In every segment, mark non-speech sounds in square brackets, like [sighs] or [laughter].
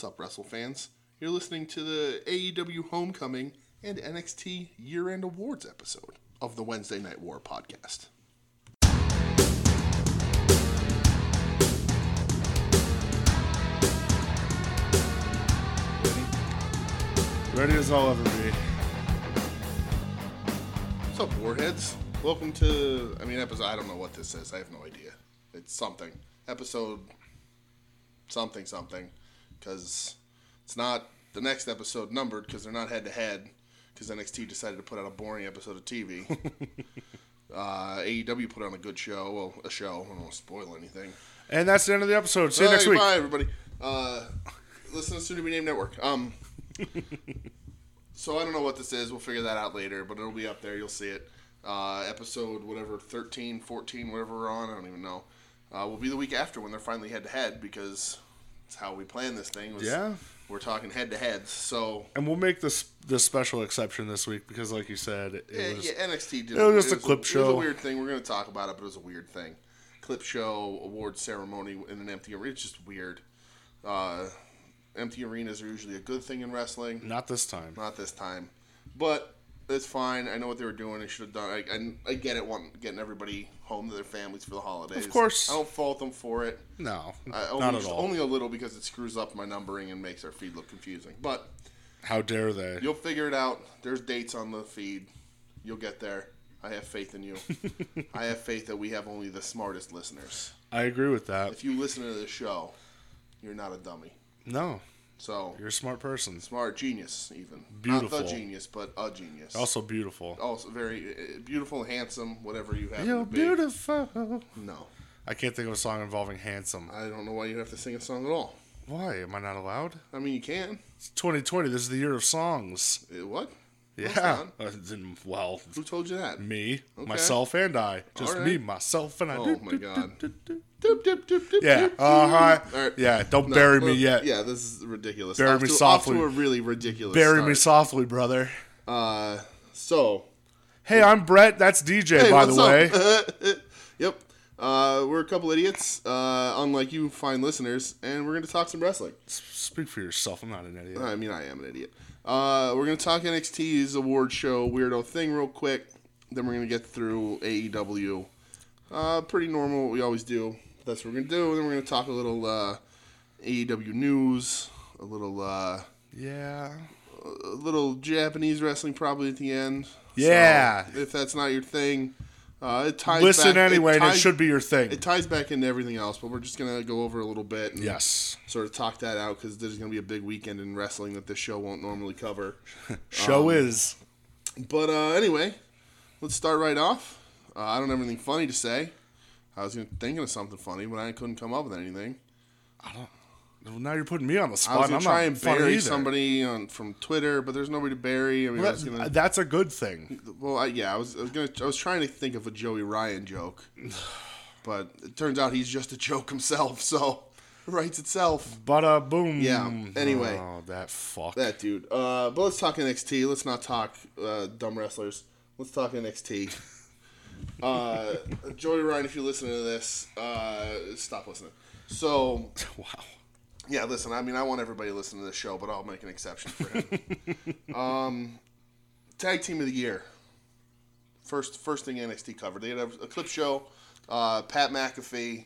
What's up, Wrestle fans? You're listening to the AEW Homecoming and NXT Year End Awards episode of the Wednesday Night War podcast. Ready as I'll ever be. What's up, Warheads? Welcome to, I mean, episode, I don't know what this is. I have no idea. It's something. Episode something something. Because it's not the next episode numbered because they're not head to head because NXT decided to put out a boring episode of TV. [laughs] uh, AEW put on a good show. Well, a show. I don't want to spoil anything. And that's the end of the episode. See you Bye, next week. Bye, everybody. Uh, listen to Soon to Be Named Network. Um, [laughs] so I don't know what this is. We'll figure that out later, but it'll be up there. You'll see it. Uh, episode whatever 13, 14, whatever we're on. I don't even know. Uh, will be the week after when they're finally head to head because it's how we planned this thing. Was Yeah. We're talking head to heads. So And we'll make this this special exception this week because, like you said, it yeah, was yeah, NXT did. it was just a clip It was show. a weird thing. We're going to talk about it, but it was a weird thing. Clip show, award ceremony in an empty arena. It's just weird. Uh, empty arenas are usually a good thing in wrestling. not this time. Not this time, but it's fine. I know what they were doing. They should have done. I, I, I get it. Want getting everybody home to their families for the holidays. Of course. I don't fault them for it. No, I, only, not at all. Only a little because it screws up my numbering and makes our feed look confusing. But How dare they? You'll figure it out. There's dates on the feed. You'll get there. I have faith in you. [laughs] I have faith that we have only the smartest listeners. I agree with that. If you listen to this show, you're not a dummy. No, So you're a smart person. smart, genius, even not Beautiful. the genius, but a genius. Also beautiful. also very uh, beautiful, handsome, whatever you have. You're beautiful. No, I can't think of a song involving handsome. I don't know why you have to sing a song at all. Why am I not allowed? I mean, you can. It's 2020. This is the year of songs. Uh, what? Yeah. Uh, well, Who told you that? me, Okay. myself, and I. Just All me, myself, and I. Oh my God. do, do, do. Doop, doop, doop, doop, Yeah. doop, Uh huh. All right. Yeah. Don't No, bury me yet. Yeah, this is ridiculous. Bury off me to, softly. Off to a really ridiculous. Bury me start. softly, brother. Uh, so. Hey, I'm Brett. That's DJ, Hey, by what's the way. up? [laughs] Uh, we're a couple idiots, uh, unlike you fine listeners, and we're going to talk some wrestling. Speak for yourself. I'm not an idiot. I mean, I am an idiot. Uh, we're going to talk NXT's award show weirdo thing real quick. Then we're going to get through AEW. Uh, pretty normal, what we always do. That's what we're going to do. Then we're going to talk a little uh, AEW news, a little uh, Yeah. a little Japanese wrestling probably at the end. Yeah. So, if that's not your thing, uh, it ties. Listen back, anyway, and it should be your thing. It ties back into everything else, but we're just gonna go over a little bit. And yes. Sort of talk that out because there's gonna be a big weekend in wrestling that this show won't normally cover. [laughs] Show Um, is. But uh, anyway, let's start right off. Uh, I don't have anything funny to say. I was thinking of something funny, but I couldn't come up with anything. Well, now you're putting me on the I spot. was and gonna I'm try and bury somebody on, from Twitter, but there's nobody to bury. I mean, I was gonna. that's a good thing. Well, I, yeah, I was, I was gonna, I was trying to think of a Joey Ryan joke, but it turns out he's just a joke himself. [laughs] So, it writes itself. But uh, boom. Yeah, anyway. Oh, that fuck. That dude. Uh, but let's talk NXT. Let's not talk uh, dumb wrestlers. Let's talk NXT. [laughs] Uh, Joey Ryan, if you listen to this, uh, stop listening. So, [laughs] wow. Yeah, listen. I mean, I want everybody to listen to this show, but I'll make an exception for him. [laughs] um, tag team of the year. First, first thing NXT covered. They had a, a clip show. Uh, Pat McAfee.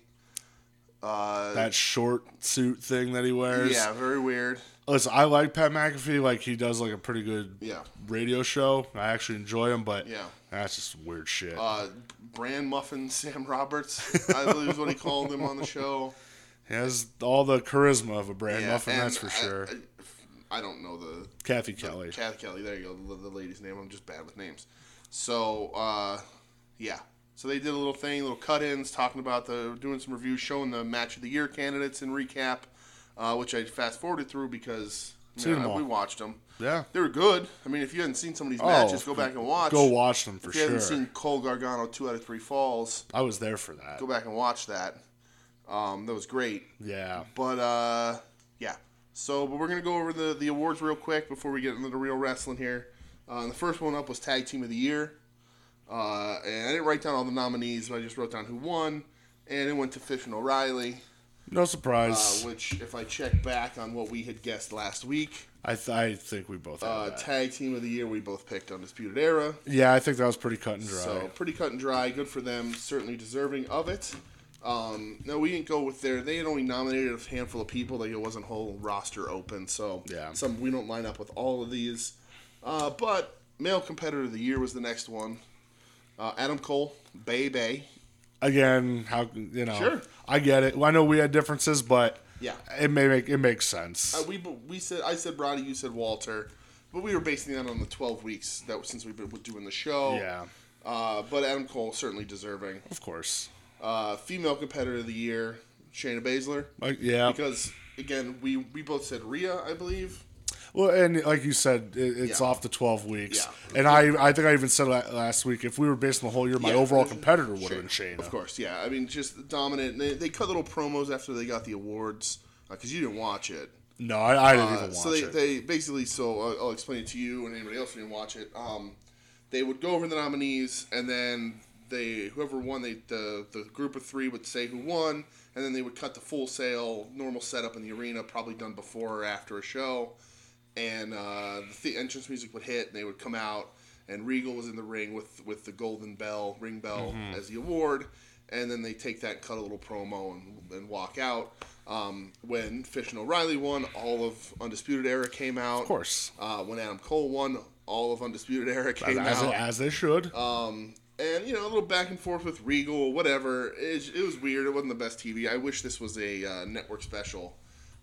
Uh, That short suit thing that he wears. yeah, very weird. Listen, I like Pat McAfee. Like he does like a pretty good Yeah. radio show. I actually enjoy him, but Yeah. that's just weird shit. Uh, Brand Muffin Sam Roberts, I believe is what he called him on the [laughs] show. He has all the charisma of a brand Yeah, muffin, that's for I- sure. I, I don't know the Cathy Kelley. Cathy Kelley. There you go, the, the lady's name. I'm just bad with names. So, uh, yeah. So they did a little thing, little cut-ins, talking about the doing some reviews, showing the match of the year candidates in recap, uh, which I fast forwarded through because you Seen know, we watched them. yeah. They were good. I mean, if you hadn't seen some of these Oh, matches, go back and watch. Go watch them for sure. If you sure. hadn't seen Cole Gargano two out of three falls, I was there for that. go back and watch that. Um, that was great. Yeah. But uh, yeah. So, but we're gonna go over the the awards real quick before we get into the real wrestling here. Uh, the first one up was Tag Team of the Year. Uh, and I didn't write down all the nominees, but I just wrote down who won, and it went to Fish and O'Reilly. No surprise. uh, which, if I check back on what we had guessed last week, I th- I think we both uh, tag team of the year, we both picked Undisputed Era. yeah, I think that was pretty cut and dry. So pretty cut and dry. Good for them. Certainly deserving of it. Um, no, we didn't go with their. They had only nominated a handful of people. Like it wasn't whole roster open. So Yeah. some we don't line up with all of these. Uh, but male competitor of the year was the next one. Uh, Adam Cole, Bay Bay. Again, how you know? Sure. I get it. I know we had differences, but Yeah. it may make it makes sense. Uh, we we said I said Roddy, you said Walter, but we were basing that on the twelve weeks that since we've been doing the show. yeah, Uh, but Adam Cole certainly deserving. of course. Uh, female competitor of the year, Shayna Baszler. Like, yeah. because again we we both said Rhea, I believe. Well, and like you said, it, it's Yeah. off the twelve weeks. Yeah. And I, I think I even said la- last week if we were basing the whole year, my Yeah. overall competitor would have been Shayna. Of course, yeah. I mean, just dominant. They, they cut little promos after they got the awards because you didn't watch it. No, I, I didn't Uh, even watch so they, it. they basically so I'll, I'll explain it to you and anybody else who didn't watch it. Um, they would go over the nominees and then they whoever won they the the group of three would say who won and then they would cut the full sale normal setup in the arena probably done before or after a show. And uh, the th- entrance music would hit and they would come out and Regal was in the ring with with the golden bell ring bell Mm-hmm. as the award and then they take that cut a little promo and, and walk out. Um, when Fish and O'Reilly won all of Undisputed Era came out. Of course, uh, when Adam Cole won all of Undisputed Era came as, out. as they should. um, and you know a little back and forth with Regal, whatever. It, it was weird. It wasn't the best TV. I wish this was a uh, network special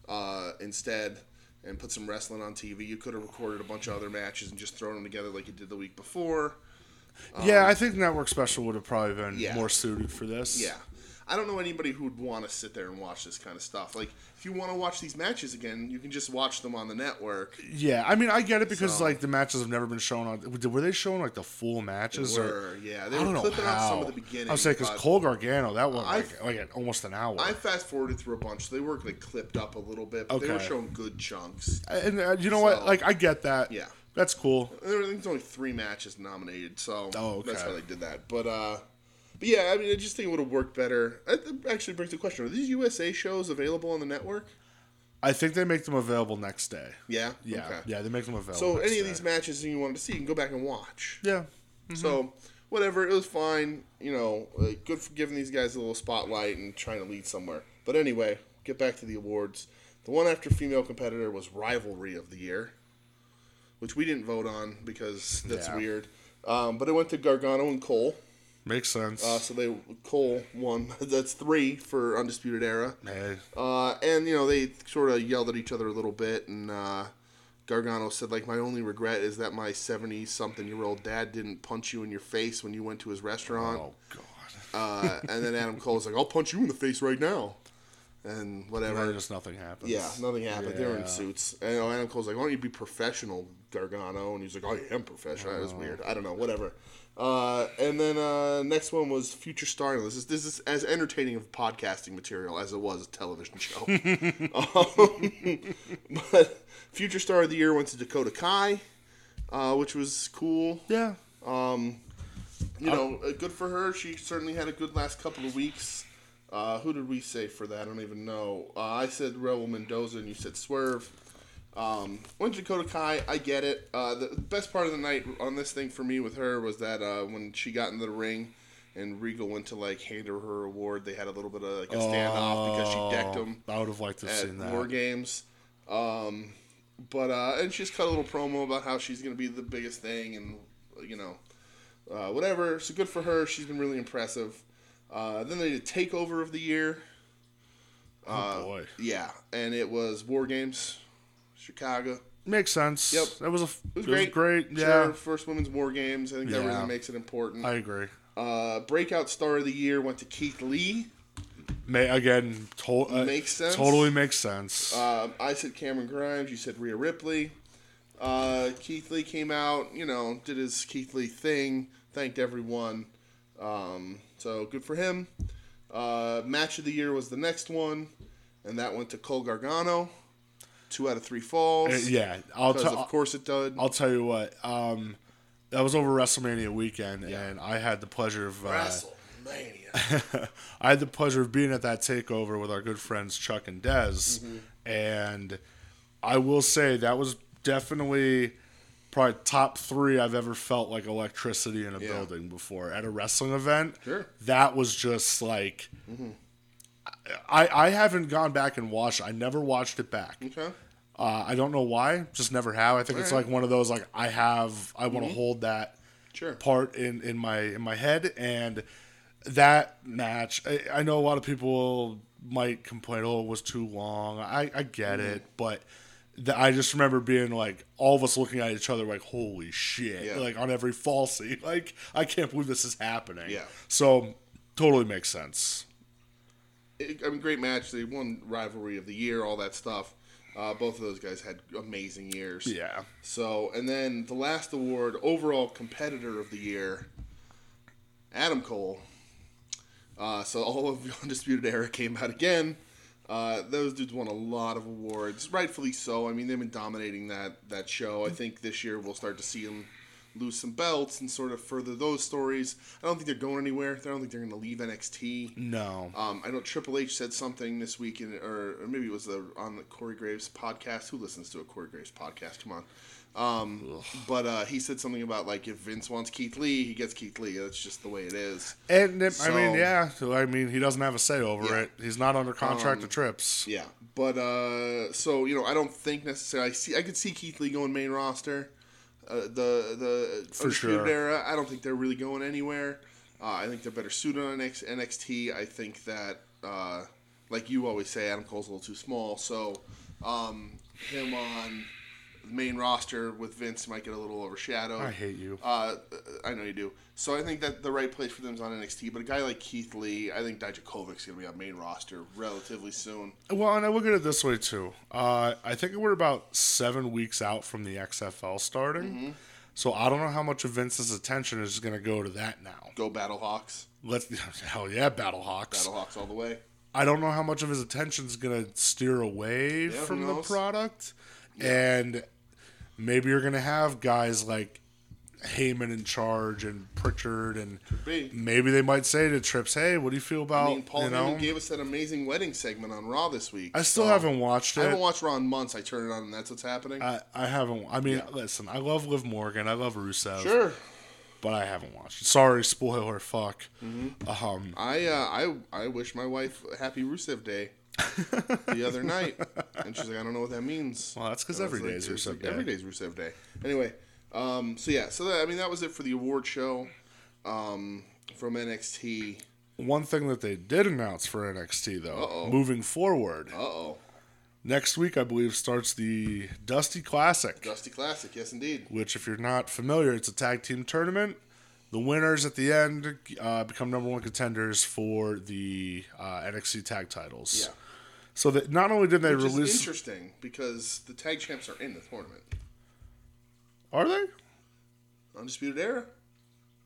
uh, instead, and put some wrestling on TV. You could have recorded a bunch of other matches and just thrown them together like you did the week before. yeah, I think network special would have probably been um, yeah. more suited for this. Yeah, I don't know anybody who would want to sit there and watch this kind of stuff. Like if you want to watch these matches again, you can just watch them on the network. Yeah, I mean, I get it because So- like the matches have never been shown on. Were they showing like the full matches or? Were, yeah, they I were clipping out some of the beginning. I was saying because Cole Gargano that one like, like almost an hour. I fast forwarded through a bunch. So They were like clipped up a little bit, but they were showing good chunks. and uh, you know what? Like I get that. Yeah. that's cool. There's only three matches nominated, so Oh, okay. that's why they did that. But uh, but yeah, I mean, I just think it would have worked better. It actually brings the question: Are these USA shows available on the network? I think they make them available next day. Yeah, Yeah, Okay. yeah, they make them available. So any of day. these matches that you wanted to see, you can go back and watch. yeah, So whatever, it was fine. You know, uh, good for giving these guys a little spotlight and trying to lead somewhere. But anyway, get back to the awards. The one after female competitor was rivalry of the year, which we didn't vote on because that's Yeah. weird. Um, but it went to Gargano and Cole. Makes sense. Uh, so they Cole won. [laughs] That's three for Undisputed Era. hey, Uh, and you know they sort of yelled at each other a little bit, and uh, Gargano said like, "My only regret is that my seventy-something-year-old dad didn't punch you in your face when you went to his restaurant." oh god, Uh, and then Adam Cole's like, "I'll punch you in the face right now," and whatever. just nothing happens. Yeah, nothing happened. They were in suits. And Adam Cole's like, why don't you be professional, Gargano? And he's like, I am professional. That was weird. I don't know, whatever. Uh, and then uh, next one was Future Star. This is this is as entertaining of podcasting material as it was a television show. [laughs] um, [laughs] but Future Star of the Year went to Dakota Kai, uh, which was cool. yeah. Um, you know, uh, good for her. She certainly had a good last couple of weeks. Uh, who did we say for that? I don't even know. Uh, I said Rebel Mendoza, and you said Swerve. Um, went to Dakota Kai. I get it. Uh, the best part of the night on this thing for me with her was that uh, when she got into the ring and Regal went to like hand her her award, they had a little bit of like a standoff because she decked him I would have liked to have seen that. War Games. Um, but uh, and she's cut a little promo about how she's gonna be the biggest thing, and you know, uh, whatever. So good for her. She's been really impressive. Uh, then they did Takeover of the Year. Uh, oh boy, Yeah, and it was War Games, Chicago. makes sense. Yep. that was a It was it was great. great. Sure, Yeah, first women's War Games. I think that Yeah. really makes it important. I agree. Uh, breakout star of the year went to Keith Lee. May again, to- uh, Makes sense. Totally makes sense. Um, I said Cameron Grimes. You said Rhea Ripley. Uh, Keith Lee came out, you know, did his Keith Lee thing, thanked everyone. Um, so good for him. Uh, match of the year was the next one, and that went to Cole Gargano. Two out of three falls. Uh, yeah, I'll because tell. of course it did. I'll tell you what. Um, that was over WrestleMania weekend, and I had the pleasure of uh, WrestleMania. [laughs] I had the pleasure of being at that takeover with our good friends Chuck and Dez, Mm-hmm. and I will say that was definitely probably top three I've ever felt like electricity in a Yeah. building before at a wrestling event. Sure. That was just like. I, I haven't gone back and watched. I never watched it back. Okay. Uh, I don't know why. Just never have. I think it's Alright. like one of those like I have. I want to hold that Sure. part in in my in my head and that match I, I know a lot of people might complain oh it was too long i i get Mm-hmm. it but the, i just remember being like all of us looking at each other like holy shit Yeah. like on every falsy [laughs] like i can't believe this is happening Yeah. so totally makes sense I mean, great match. They won rivalry of the year, all that stuff. Uh, both of those guys had amazing years. yeah So, and then the last award, overall competitor of the year, Adam Cole. Uh, so all of the [laughs] Undisputed Era came out again. Uh, those dudes won a lot of awards, rightfully so. I mean, they've been dominating that that show. I think this year we'll start to see them lose some belts and sort of further those stories. I don't think they're going anywhere. I don't think they're going to leave NXT. no Um, I know Triple H said something this week, in, or, or maybe it was the, on the Corey Graves podcast. Who listens to a Corey Graves podcast? Come on. Um, but uh, he said something about like if Vince wants Keith Lee, he gets Keith Lee. That's just the way it is. and it, i mean yeah so, i mean he doesn't have a say over Yeah. it he's not under contract Um, to trips Yeah, but uh, so you know, I don't think necessarily. I see, I could see Keith Lee going main roster. Uh, the the For sure. Era. I don't think they're really going anywhere. Uh, I think they're better suited on NX- NXT. I think that, uh, like you always say, Adam Cole's a little too small. So um, him on main roster with Vince might get a little overshadowed. i hate you Uh, I know you do. So I think that the right place for them is on NXT. But a guy like Keith Lee, I think Dijakovic's going to be on main roster relatively soon. Well, and I look at it this way too. Uh, I think we're about seven weeks out from the XFL starting. Mm-hmm. So I don't know how much of Vince's attention is going to go to that now. Go Battlehawks. Let's [laughs] hell yeah, Battlehawks. Battlehawks all the way. I don't know how much of his attention is going to steer away who from the product, and maybe you're going to have guys like Heyman in charge and Pritchard, and maybe they might say to Trips, "Hey, what do you feel about I mean, Paul you know?" Heyman gave us that amazing wedding segment on Raw this week. I still so- haven't watched it. I haven't watched Raw in months. I turn it on and that's what's happening. I, I haven't. I mean, Yeah. listen, I love Liv Morgan. I love Rusev. sure. But I haven't watched it. Sorry, spoiler. Fuck. Mm-hmm. Um, I uh, I I wish my wife a happy Rusev Day the other night, and she's like, I don't know what that means. Well, that's because every like, day's Rusev Day. Every day's Rusev Day. Anyway, um, so yeah, so that, I mean that was it for the award show um, from NXT. one thing that they did announce for NXT though, Uh-oh. moving forward, Uh oh, next week I believe starts the Dusty Classic. Dusty Classic, yes indeed. Which, if you're not familiar, it's a tag team tournament. The winners at the end uh, become number one contenders for the uh, NXT tag titles. Yeah. So that not only did they Which is release, interesting because the tag champs are in the tournament. are they? Undisputed Era.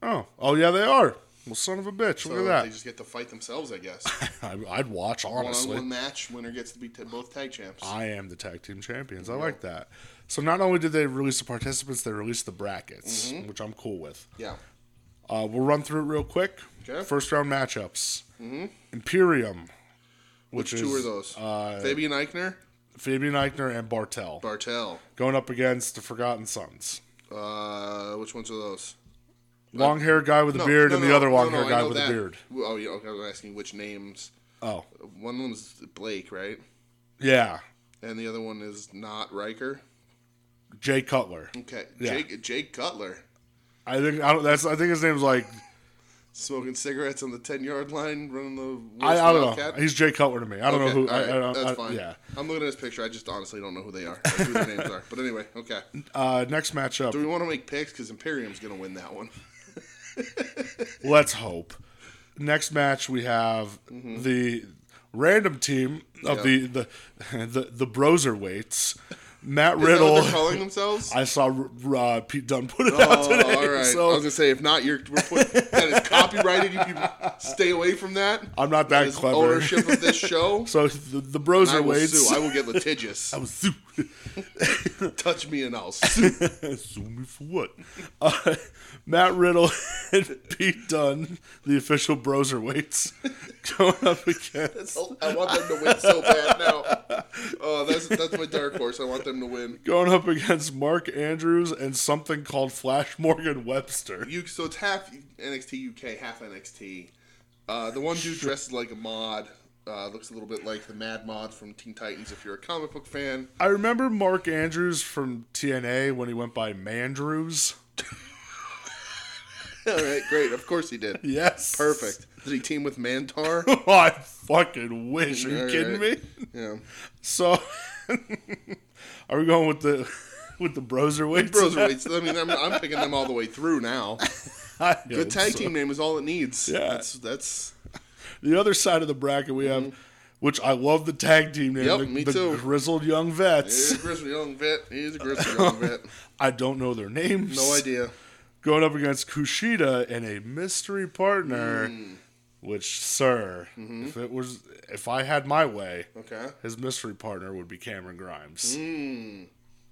Oh, oh yeah, they are. Well, son of a bitch! So Look at that. they just get to fight themselves, I guess. [laughs] I, I'd watch honestly. One-on-one match. Winner gets to be t- both tag champs. I am the tag team champions. I like that. So not only did they release the participants, they released the brackets, Mm-hmm. which I'm cool with. yeah. Uh, we'll run through it real quick. Okay. First round matchups: Imperium, which, Which is two are those? Uh, Fabian Aichner, Fabian Aichner and Barthel Barthel. going up against the Forgotten Sons. Uh, which ones are those? Long haired guy with a beard and the other long haired guy with a beard. Oh, yeah. Okay, I was asking which names. Oh, One of them is Blake, right? yeah, And the other one is not Ryker. Jay Cutler. Okay, Yeah. Jake Jake Cutler I think I don't. That's I think his name's like smoking cigarettes on the ten yard line, running the. I, I don't know. He's Jay Cutler to me. I don't Okay, know who. I, I don't, that's fine. Yeah. I'm looking at his picture. I just honestly don't know who they are, like who their names are. But anyway, okay. [laughs] Uh, next matchup. Do we want to make picks? Because Imperium's going to win that one. [laughs] Let's hope. Next match we have the random team of the the [laughs] the the Broserweights. Matt Is that what Riddle. they're calling themselves? I saw uh, Pete Dunne put it out Oh, today. all right. I was gonna say if not, you're we're put, that is copyrighted. You people stay away from that. I'm not that clever. ownership of this show. [laughs] So the, the I will Broserweights. sue. I will get litigious. [laughs] I was su- [laughs] Touch me and I'll [laughs] sue. Sue me for what? Uh, Matt Riddle [laughs] and Pete Dunne, the official Broserweights, going up against I want them to win so bad now. Oh, that's that's my dark horse. I want them to win. going up against Mark Andrews and something called Flash Morgan Webster. You so it's half NXT UK, half NXT. Uh, the one dude dresses like a mod. Uh, looks a little bit like the Mad Mod from Teen Titans. If you're a comic book fan, I remember Mark Andrews from TNA when he went by Mandrews. [laughs] all right, great. Of course he did. Yes. Perfect. Did he team with Mantar? [laughs] I fucking wish. Are you All kidding right. me? Yeah. So, [laughs] are we going with the with the Broserweights? Broserweights. I mean, I'm, I'm picking them all the way through now. I Good tag so. team name is all it needs. Yeah. That's that's The other side of the bracket we have, which I love the tag team name, Yep, the, me the too. Grizzled Young Vets. he's a grizzly young vet. He's a grizzly [laughs] young vet. I don't know their names. No idea. Going up against Kushida and a mystery partner, Mm. which, sir, Mm-hmm. if it was, if I had my way, Okay. his mystery partner would be Cameron Grimes. Mm.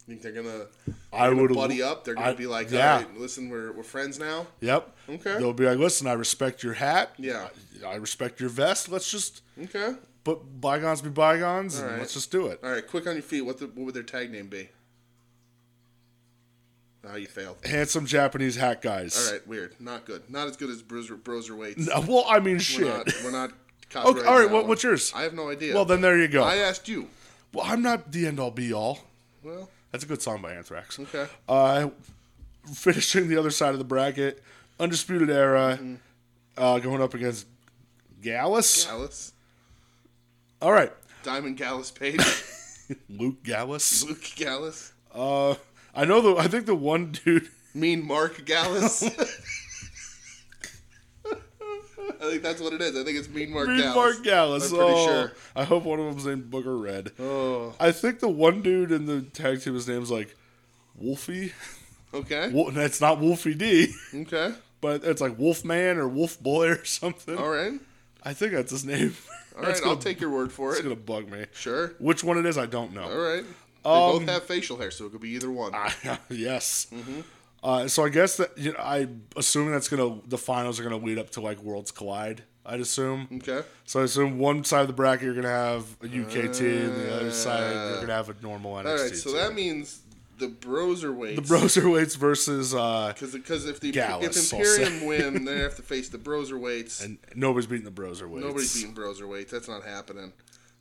Think they're gonna, I gonna would buddy up? They're gonna I- be like, yeah. all right, listen, we're, we're friends now. Yep. Okay. They'll be like, listen, I respect your hat. Yeah. I, respect your vest. Let's just Okay. put bygones be bygones and right. let's just do it. All right, quick on your feet. What the, what would their tag name be? Oh, you failed. Handsome Japanese hat guys. All right, weird. Not good. Not as good as Broser, Broser weights. Uh, Well, I mean, We're shit. not. We're not. [laughs] Okay, all right. What, what's yours? I have no idea. Well, then there you go. I asked you. well, I'm not the end all be all. Well, That's a good song by Anthrax. okay. Uh, [laughs] finishing the other side of the bracket, Undisputed Era, Mm-hmm. uh, going up against Gallus. Gallus. All right, Diamond Gallus Page. [laughs] Luke Gallus. Luke Gallus. Uh, I know the. I think the one dude. [laughs] Mean Mark Gallus. [laughs] I think that's what it is. I think it's Mean Mark Mean Gallus. Mark Gallus. I'm pretty oh, sure. I hope one of them's named Booger Red. Oh, I think the one dude in the tag team, his name's like Wolfie. okay. Well, it's not Wolfie D, Okay. but it's like Wolfman or Wolf Boy or something. All right. I think that's his name. [laughs] All right. I'll take your word for it. It's gonna bug me. Sure. Which one it is, I don't know. All right. They Um, both have facial hair, so it could be either one. [laughs] yes. Mm-hmm. Uh, so I guess that you know, I assuming that's gonna the finals are gonna lead up to like Worlds Collide. I'd assume. Okay. So I assume one side of the bracket you're gonna have a UK team, the other side you're gonna have a normal NXT All right. So team. that means the Bros are weights. the Broserweights versus uh, Because if the Gallus, if Imperium win, they [laughs] have to face the Broser weights. and nobody's beating the Broserweights. Nobody's beating Broser weights. That's not happening.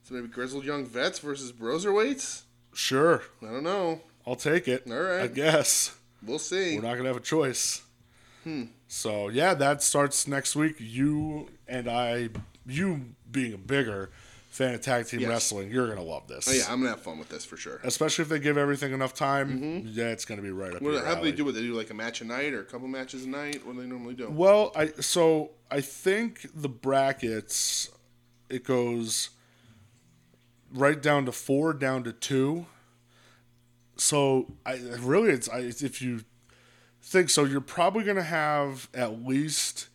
So maybe Grizzled Young Vets versus Broser weights. Sure, I don't know. I'll take it. All right. I guess We'll see. we're not gonna have a choice. Hmm. So yeah, that starts next week. You and I, you being bigger fan of tag team Yes. wrestling, you're gonna love this. Oh, yeah, I'm gonna have fun with this for sure. Especially if they give everything enough time, mm-hmm. yeah, it's gonna be right up What, how do they do it? They do like a match a night or a couple matches a night. What do they normally do? Well, I so I think the brackets it goes right down to four, down to two. So I really, it's I, if you think so, you're probably gonna have at least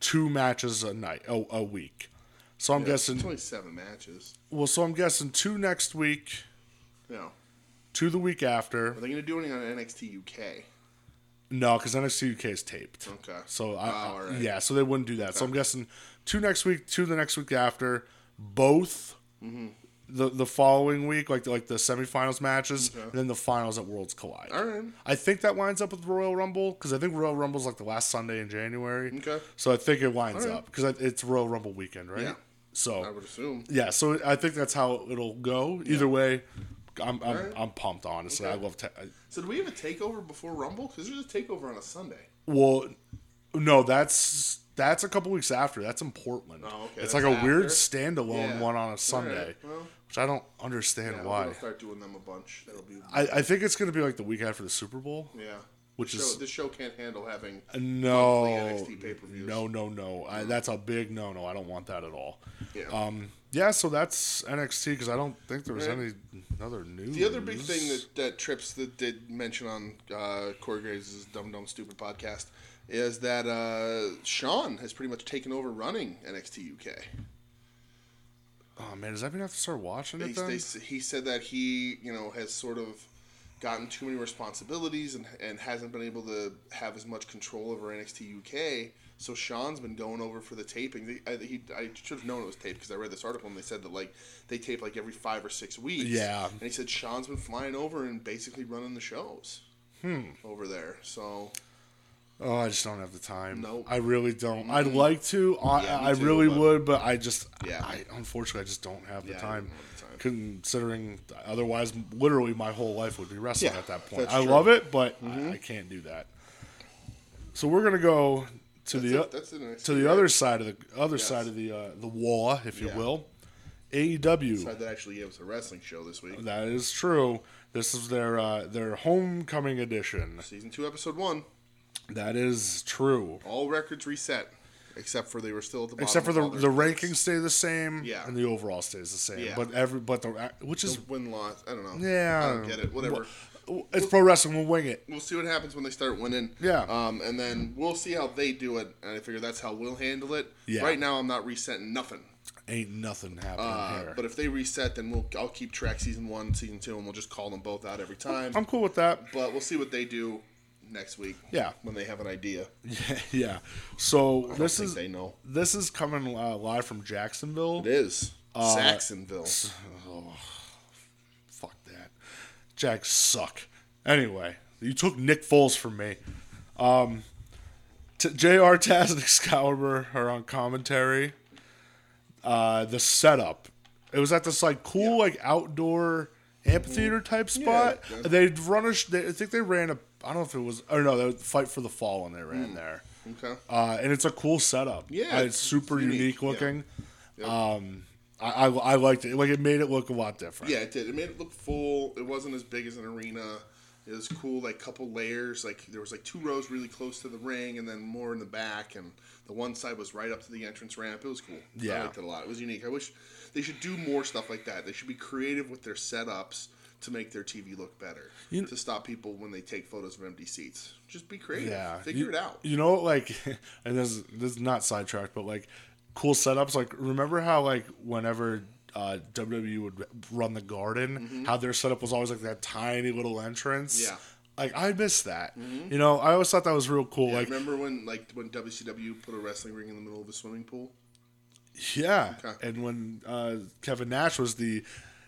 two matches a night, a, a week. So I'm It's guessing. only seven matches. Well, so I'm guessing two next week, Yeah. two the week after. Are they gonna do anything on NXT UK? No, because NXT UK is taped. Okay. So I, Oh, I- all right. yeah, so they wouldn't do that. So I'm guessing two next week, two the next week after, both Mm-hmm. the the following week, like like the semifinals matches, and then the finals at Worlds Collide. All right. I think that lines up with Royal Rumble because I think Royal Rumble's like the last Sunday in January. Okay. So I think it lines All right. up because it's Royal Rumble weekend, right? Yeah. So I would assume. yeah, so I think that's how it'll go. Either way, I'm I'm, right. I'm pumped. Honestly, Okay. I love. Ta- So do we have a takeover before Rumble? Because there's a takeover on a Sunday. Well, no, that's that's a couple weeks after. That's in Portland. Oh, okay, It's that's like a weird standalone Yeah. one on a Sunday, right, Well, which I don't understand yeah, why. we'll start doing them a bunch. That'll be. I, I think it's going to be like the week after the Super Bowl. yeah. Which This is- show, this show can't handle having No, monthly NXT pay-per-views. no, no, no. I, that's a big no, no. I don't want that at all. Yeah. Um, yeah, so that's NXT because I don't think there was Right. any other news. The other big thing that, that Trips that did mention on uh, Corey Graves' Dumb Dumb Stupid podcast is that uh, Sean has pretty much taken over running NXT UK. Oh man, does that mean I have to start watching They, it then? they, he said that he, you know, has sort of gotten too many responsibilities and, and hasn't been able to have as much control over NXT UK. So Sean's been going over for the taping. I, he, I should have known it was taped because I read this article and they said that like they tape like every five or six weeks. Yeah. And he said Sean's been flying over and basically running the shows Hmm. over there. So Oh, I just don't have the time. Nope. I really don't. I'd like to. I, Yeah, I too, really would, but I just, Yeah. I unfortunately I just don't have the Yeah, time. Don't have the time. Considering otherwise, literally my whole life would be wrestling Yeah, at that point. I true. Mm-hmm. love it, but I, I can't do that. So we're gonna go to that's the the next to the other side of the other Yes. side of the uh, the wall, if you Yeah. will. AEW. Decided that actually gave us a wrestling show this week. That is true. This is their uh, their homecoming edition. Season two, episode one. That is true. All records reset, except for they were still at the bottom. Except for the the rankings stay the same, Yeah. and the overall stays the same. Yeah. But every but the which is win loss. I don't know. Yeah, I don't get it. Whatever. it's pro wrestling. We'll wing it. We'll see what happens when they start winning. Yeah. Um, and then we'll see how they do it, and I figure that's how we'll handle it. Yeah. Right now, I'm not resetting nothing. Ain't nothing happening Uh, here. but if they reset, then we'll I'll keep track season one, season two, and we'll just call them both out every time. I'm cool with that. but we'll see what they do next week. Yeah. When they have an idea. Yeah, [laughs] yeah. So this is they know. this is coming uh, live from Jacksonville. It is Uh, Saxonville. Fuck that. Jags suck. Anyway, you took Nick Foles from me. Um, t- Jr. Taz and Excalibur are on commentary. Uh, the setup. It was at this like cool like outdoor amphitheater type spot. yeah. They'd run a. sh- They, I think they ran a. I don't know if it was. Oh no, would fight for the fall when they ran there. Okay. Uh, and it's a cool setup. Yeah, Uh, it's- it's super unique, unique, yeah. looking. Yep. Um, I, I I liked it. Like it made it look a lot different. Yeah, it did. It made it look full. It wasn't as big as an arena. It was cool, like couple layers. Like there was like two rows really close to the ring, and then more in the back, and the one side was right up to the entrance ramp. It was cool. Yeah, I liked it a lot. It was unique. I wish they should do more stuff like that. They should be creative with their setups to make their TV look better. You- to stop people when they take photos of empty seats. Just be creative. Yeah, Figure you, it out. You know, like, [laughs] and this this is not sidetracked, but like, cool setups. Like, remember how like whenever uh, WWE would run the Garden, how their setup was always like that tiny little entrance. Mm-hmm. Yeah. Like I miss that. You know, I always thought that was real cool. like, Remember when like when WCW put a wrestling ring in the middle of a swimming pool? yeah. Okay. And when uh, Kevin Nash was the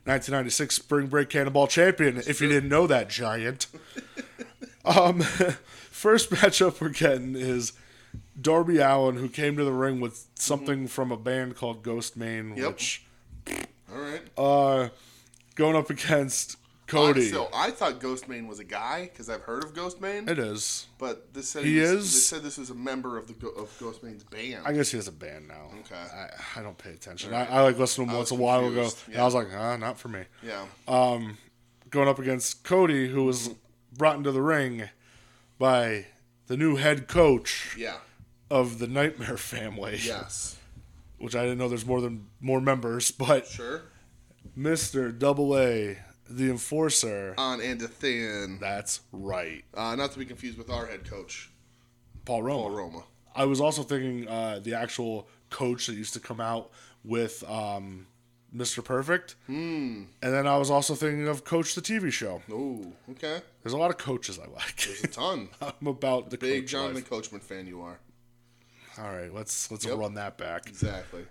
1996 Spring Break Cannonball Champion, if you didn't know that, giant. um, [laughs] first matchup we're getting is Darby Allin, who came to the ring with something from a band called Ghostemane, Yep. which All right. uh, going up against Cody. So I thought Ghostemane was a guy because I've heard of Ghostemane, it is. but this said He was, is? This said this was a member of the of Ghostemane's band. I guess he has a band now. Okay. I, I don't pay attention. I, I like listened to him once a while ago, confused. and Yeah. I was like, ah, not for me. yeah. Um, going up against Cody, who was brought into the ring by the new head coach yeah. of the Nightmare [laughs] family. Yes. Which I didn't know there's more than more members, but Sure. Mr. Double A, the enforcer. On and a thin. That's right. Uh, not to be confused with our head coach, Paul Roma. Paul Roma. I was also thinking uh, the actual coach that used to come out with um, Mr. Perfect. Hmm. And then I was also thinking of Coach the TV show. Ooh. Okay. There's a lot of coaches I like. There's a ton. [laughs] I'm about the Big coach Jonathan life. Coachman fan you are. All right, let's let's Yep. run that back. Exactly.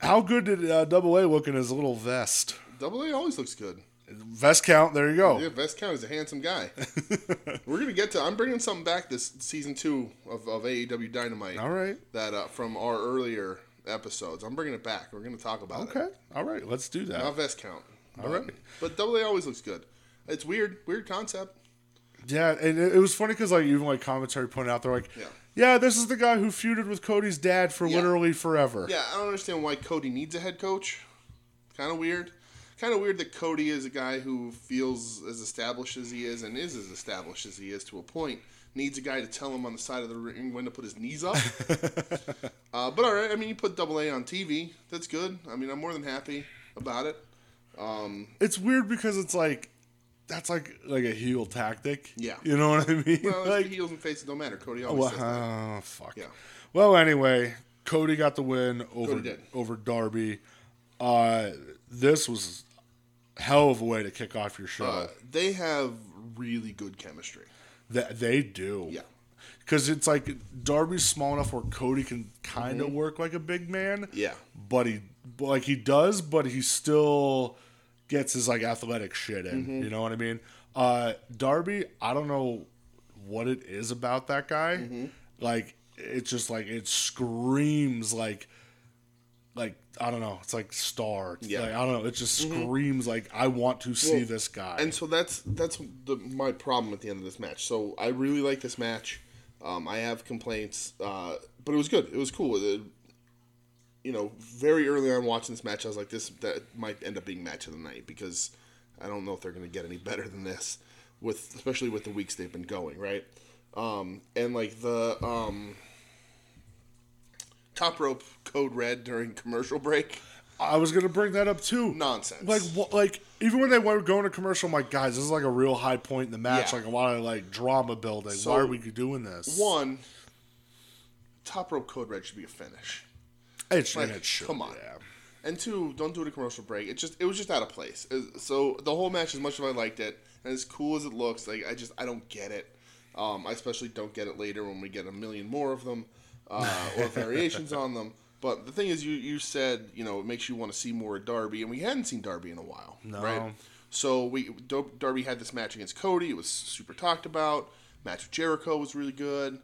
How good did uh, Double A look in his little vest? Double A always looks good. Vest count. There you go. Yeah, Vest Count is a handsome guy. [laughs] We're gonna get to. I'm bringing something back this season two of, of AEW Dynamite. All right. That uh, from our earlier episodes. I'm bringing it back. We're gonna talk about it. Okay. All right. Let's do that. Not Vest Count. All but, right. But Double A always looks good. It's weird. Weird concept. Yeah, and it, it was funny because like even like commentary pointed out, they're like, Yeah. yeah. this is the guy who feuded with Cody's dad for Yeah. literally forever. Yeah, I don't understand why Cody needs a head coach. Kind of weird. Kind of weird that Cody is a guy who feels as established as he is and is as established as he is to a point. Needs a guy to tell him on the side of the ring when to put his knees up. [laughs] uh, but all right, I mean, you put Double A on TV. That's good. I mean, I'm more than happy about it. It's weird because it's like that's like like a heel tactic. Yeah. You know what I mean? Well, like, heels and faces don't matter. Cody always well, says that. oh fuck. Yeah. Well, anyway, Cody got the win over over Darby. Uh, this was hell of a way to kick off your show. Uh, they have really good chemistry. that they do. Yeah. Because it's like Darby's small enough where Cody can kind of work like a big man. Mm-hmm. Yeah. But he, like he does, but he still gets his like athletic shit in. Mm-hmm. You know what I mean? Uh, Darby, I don't know what it is about that guy. Mm-hmm. Like it's just like it screams like, like I don't know. It's like star. It's Yeah. Mm-hmm. like, I don't know. It just screams like I want to see Well, this guy. And so that's that's the, my problem at the end of this match. So I really like this match. Um, I have complaints, uh, but it was good. It was cool. It- you know, very early on watching this match, I was like, this that might end up being match of the night because I don't know if they're going to get any better than this, with especially with the weeks they've been going, right? Um, and like the um, top rope code red during commercial break, I was gonna bring that up too. nonsense. Like what? Like even when they were going to commercial, I'm like, guys, this is like a real high point in the match. Yeah. Like a lot of like drama building. So, Why are we doing this? one, top rope code red should be a finish. It's, Like, it should, come on. yeah. And two, don't do it a commercial break. It just it was just out of place. It- So the whole match, as much as I liked it, and as cool as it looks, like I just I don't get it. Um, I especially don't get it later when we get a million more of them uh, or variations on them. But the thing is, you you said you know it makes you want to see more of Darby, and we hadn't seen Darby in a while, No. right? So we Darby had this match against Cody. It was super talked about. Match with Jericho was really good.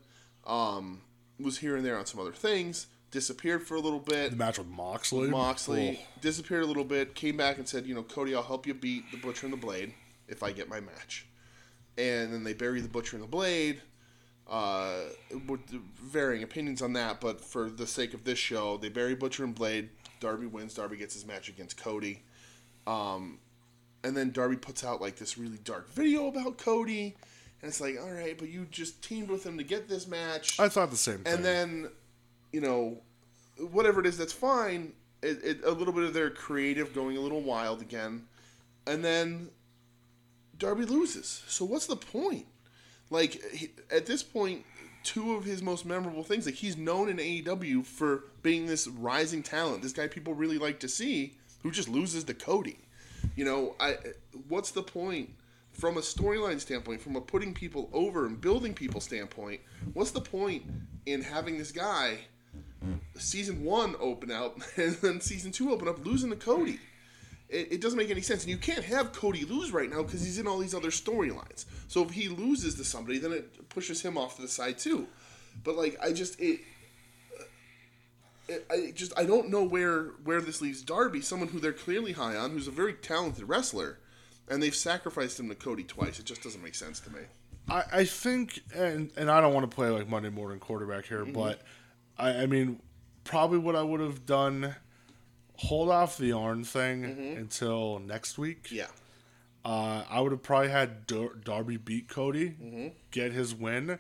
Um, was here and there on some other things. Disappeared for a little bit. The match with Moxley. Moxley Oh. disappeared a little bit, came back and said, you know, Cody, I'll help you beat the Butcher and the Blade if I get my match. And then they bury the Butcher and the Blade. Uh, with varying opinions on that, but for the sake of this show, they bury Butcher and Blade. Darby wins. Darby gets his match against Cody. Um, and then Darby puts out like this really dark video about Cody. And it's like, all right, but you just teamed with him to get this match. I thought the same thing. And then, you know, whatever it is, that's fine. It, it, a little bit of their creative going a little wild again, and then Darby loses. So what's the point? Like at this point, two of his most memorable things. Like he's known in AEW for being this rising talent. This guy people really like to see, who just loses to Cody. You know, I what's the point? From a storyline standpoint, from a putting people over and building people standpoint, what's the point in having this guy season one open up [laughs] and then season two open up losing to Cody? It, it doesn't make any sense. And you can't have Cody lose right now because he's in all these other storylines. So if he loses to somebody, then it pushes him off to the side too. But like, I just it. it I just I don't know where where this leaves Darby, someone who they're clearly high on, who's a very talented wrestler, and they've sacrificed him to Cody twice. It just doesn't make sense to me. I, I think, and and I don't want to play like Monday morning quarterback here, Mm-hmm. but I, I mean, probably what I would have done, hold off the Arn thing until next week. Mm-hmm. Yeah. Uh, I would have probably had Dar- Darby beat Cody, Mm-hmm. get his win,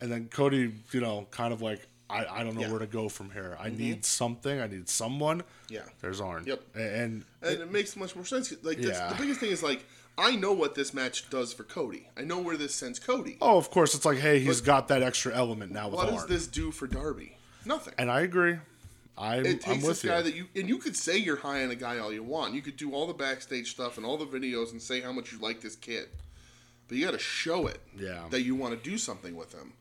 and then Cody, you know, kind of like I, I don't know Yeah. Mm-hmm. where to go from here. I need something. I need someone. Yeah. There's Arn. Yep. And, and it makes much more sense. Like Yeah. the biggest thing is like I know what this match does for Cody. I know where this sends Cody. oh, of course, it's like, hey, he's got that extra element now with what Arn. does this do for Darby? Nothing. And I agree. I'm, it I'm takes with this guy you. that you and you could say you're high on a guy all you want. You could do all the backstage stuff and all the videos and say how much you like this kid, but you got to show it. Yeah. That you want to do something with him.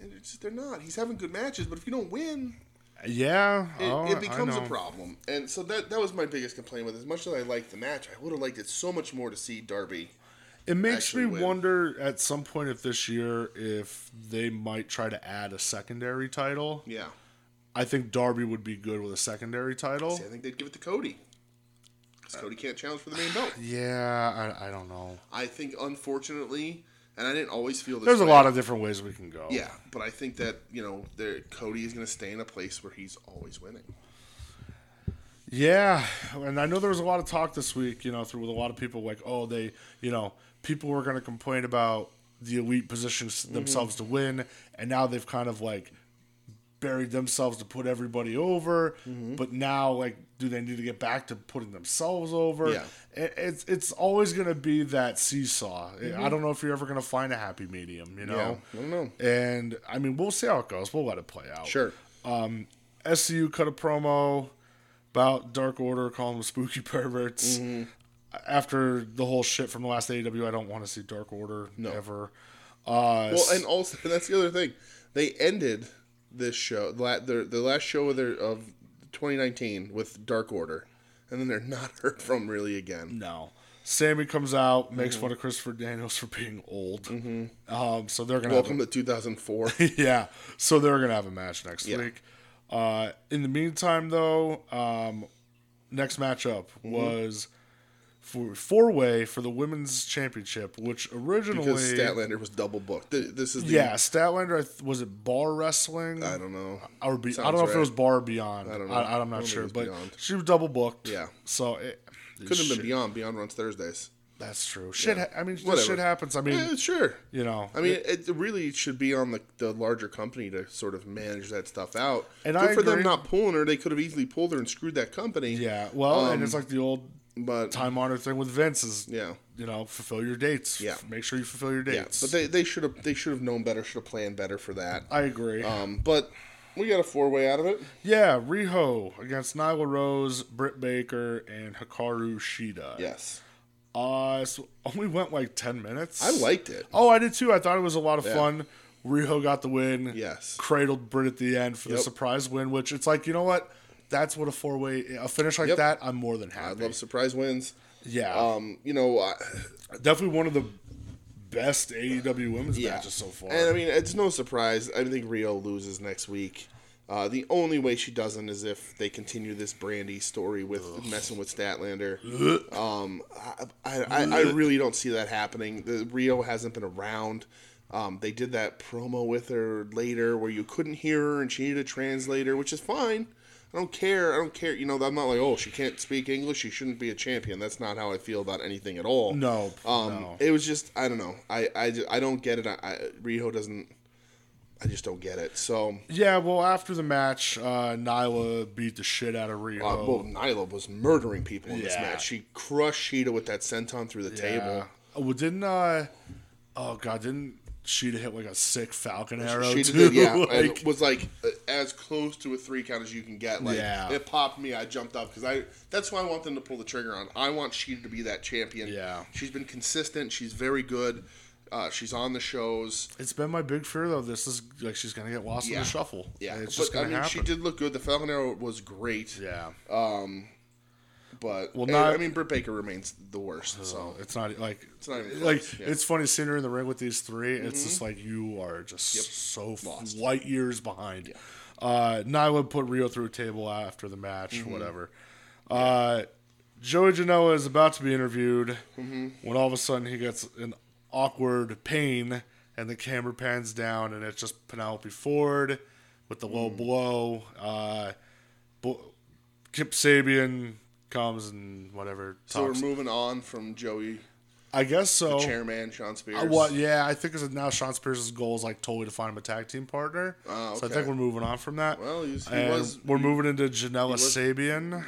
And it's, they're not. He's having good matches, but if you don't win, yeah. it, oh, it becomes a problem. And so that that was my biggest complaint with it. As much as I liked the match, I would have liked it so much more to see Darby. It makes me win. wonder at some point if this year if they might try to add a secondary title. Yeah. I think Darby would be good with a secondary title. See, I think they'd give it to Cody. Because Cody can't challenge for the main belt. Yeah, I, I don't know. I think, unfortunately, and I didn't always feel this There's a lot of different ways we can go. Yeah, but I think that you know, there, Cody is going to stay in a place where he's always winning. Yeah, and I know there was a lot of talk this week, you know, through with a lot of people like, oh, they, you know, people were going to complain about the elite positions Mm-hmm. themselves to win, and now they've kind of like buried themselves to put everybody over. Mm-hmm. But now, like, do they need to get back to putting themselves over? Yeah. It, it's it's always going to be that seesaw. I don't know if you're ever going to find a happy medium, you know. Mm-hmm. Yeah, I don't know. And I mean, we'll see how it goes. We'll let it play out. Sure. Um, SCU cut a promo. about Dark Order, calling them spooky [laughs] perverts. After the whole shit from the last AEW, I don't want to see Dark Order ever. Uh, Well, and also [laughs] that's the other thing. They ended this show, the the last show of their of 2019 with Dark Order, and then they're not [laughs] heard from really again. No. Sammy comes out, Mm-hmm. makes fun of Christopher Daniels for being old. Um, so they're gonna Welcome to 2004. [laughs] yeah. So they're gonna have a match next Yeah. week. Uh, in the meantime, though, um, next matchup Mm-hmm. was for four way for the women's championship, which originally because Statlander was double booked. This is the, yeah, Statlander was it bar wrestling I don't know. or be, I don't know if it was bar or beyond. I don't know. I, I am not think sure, but Beyond. she was double booked. Yeah. So it, Couldn't have been Beyond. Beyond runs Thursdays. That's true. Shit. Yeah. Ha- I mean, shit happens. I mean, Yeah, sure. you know. I mean, it really should be on the, the larger company to sort of manage that stuff out. And Good I for them not pulling her. They could have easily pulled her and screwed that company. Yeah, well, and Um, it's like the old But time honored thing with Vince is, yeah, you know, fulfill your dates. Yeah. Make sure you fulfill your yeah. dates. But they, they should have they should have known better. Should have planned better for that. I agree. Um, but we got a four way out of it. yeah, Riho against Nyla Rose, Britt Baker, and Hikaru Shida. Yes, Uh, so only went like 10 minutes. I liked it. Oh, I did too. I thought it was a lot of fun. Riho got the win. Yes. Cradled Britt at the end for the surprise win, which it's like, you know what? That's what a four way, a finish like Yep. that, I'm more than I happy. love surprise wins. yeah. Um, you know, I, Definitely one of the best AEW women's yeah. matches so far. And I mean, it's no surprise. I think Riho loses next week. Uh, the only way she doesn't is if they continue this Brandi story with messing with Statlander. um, I, I, I really don't see that happening. The Riho hasn't been around. Um, they did that promo with her later where you couldn't hear her and she needed a translator, which is fine. I don't care. I don't care. You know, I'm not like, oh, she can't speak English. She shouldn't be a champion. That's not how I feel about anything at all. No, Um, no. it was just I don't know. I I, I don't get it. I, I Riho doesn't. I just don't get it. So, Yeah, well, after the match, uh, Nyla beat the shit out of Riho. uh, well, Nyla was murdering people in this match. She crushed Shida with that senton through the table. Yeah. Oh, well, didn't uh, oh god, didn't Shida hit like a sick Falcon arrow She too? did, yeah, [laughs] and it was like as close to a three count as you can get. Like Yeah. it popped me. I jumped up because I. That's why I want them to pull the trigger on. I want Shida to be that champion. Yeah. she's been consistent. She's very good. Uh, she's on the shows. it's been my big fear though. This is like she's gonna get lost in the shuffle. Yeah, it's but just gonna I mean, happen. she did look good. The Falcon arrow was great. yeah, But Well, not- I mean, Britt Baker remains the worst. So it's not like It's not even like close, yeah. Mm-hmm. it's funny seeing her in the ring with these 3 It's just like you are just so Lost. light years behind. Uh, Nyla put Riho through a table after the match, Mm-hmm. whatever. Uh, Joey Janela is about to be interviewed Mm-hmm. when all of a sudden he gets an awkward pain, and the camera pans down, and it's just Penelope Ford with the Mm. low blow. Uh, Kip Sabian comes and whatever. so we're moving on from Joey, I guess so. chairman Shawn Spears. Uh, well, yeah, I think it's now Shawn Spears' goal is like totally to find him a tag team partner. Oh, So I okay. think we're moving on from that. Well, he's- he and was- we're moving into Janela was- Sabian.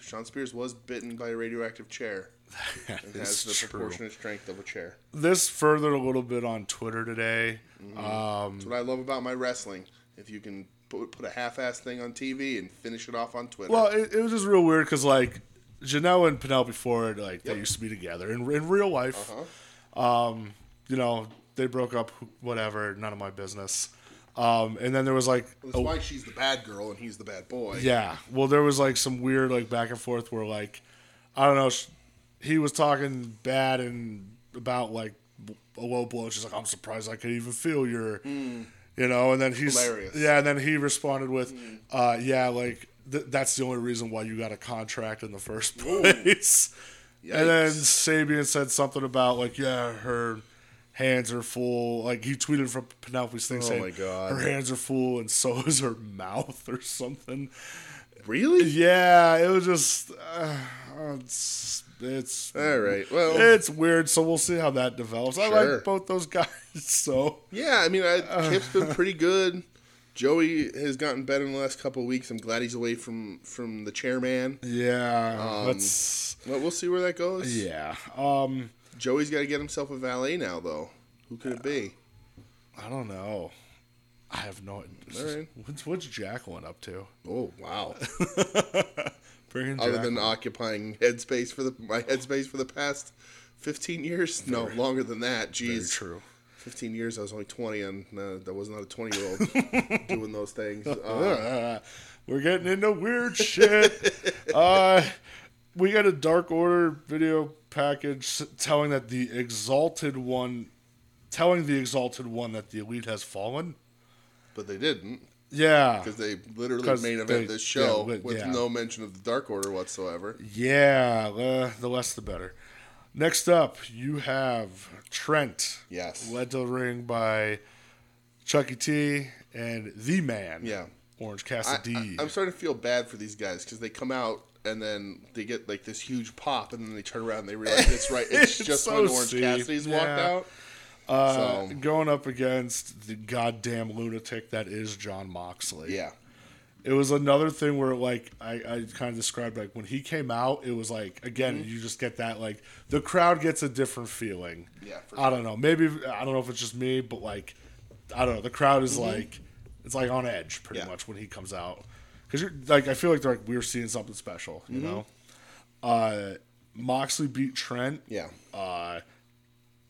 Shawn Spears was bitten by a radioactive chair. [laughs] and has the It's true. proportionate strength of a chair. This furthered a little bit on Twitter today. Um, That's what I love about my wrestling. If you can put, put a half-ass thing on TV and finish it off on Twitter. well, it, it was just real weird because like Janela and Penelope Ford, like they Yep. used to be together in, in real life. Um, you know, they broke up. Whatever, none of my business. Um, and then there was like That's why she's the bad girl and he's the bad boy. Yeah. Well, there was like some weird like back and forth where like I don't know. sh- He was talking bad and about like a low blow. She's like, I'm surprised I could even feel your, you know. And then he's Hilarious. yeah. And then he responded with, uh, yeah, like th- that's the only reason why you got a contract in the first place. And then. Sabian said something about like, yeah, her hands are full. Like he tweeted from Penelope's thing saying, Oh my God. her hands are full and so is her mouth or something. Really? Yeah, it was just uh, it's it's All right. Well, it's weird. So we'll see how that develops. I like both those [laughs] guys. So yeah. I mean, I, Kip's been [laughs] pretty good. Joey has gotten better in the last couple weeks. I'm glad he's away from from the chairman. yeah, that's Well, we'll see where that goes. yeah. Um, Joey's got to get himself a valet now, though. Who could it be? I don't know. I have no. Right. What's what's Jacqueline up to? Oh wow. [laughs] Bringing other Jack than occupying headspace for the my headspace for the past fifteen years. no, longer than that. Very Jeez, true. Fifteen years. I was only twenty, and uh, that was not a twenty year old [laughs] doing those things. Uh, Uh, [laughs] we're getting into weird shit. [laughs] uh, we got a Dark Order video package telling that the Exalted One, telling the Exalted One that the Elite has fallen. but they didn't Yeah. because they literally main event this show yeah, with yeah. no mention of the Dark Order whatsoever. Yeah, uh, the less the better. Next up, you have Trent, Yes. led to the ring by Chuckie T and the man, Yeah. Orange Cassidy. I, am starting to feel bad for these guys because they come out and then they get like this huge pop, and then they turn around and they realize it's right. [laughs] It's, It's just so when Orange steep, Cassidy's walked out. uh, so- going up against the goddamn lunatic that is Jon Moxley. Yeah, it was another thing where like I, I kind of described like when he came out it was like again Mm-hmm. you just get that like the crowd gets a different feeling Yeah, for i don't know maybe i don't know if it's just me but like i don't know the crowd is Mm-hmm. like it's like on edge pretty Yeah. much when he comes out because you're like i feel like they're like we're seeing something special Mm-hmm. you know uh moxley beat trent yeah. uh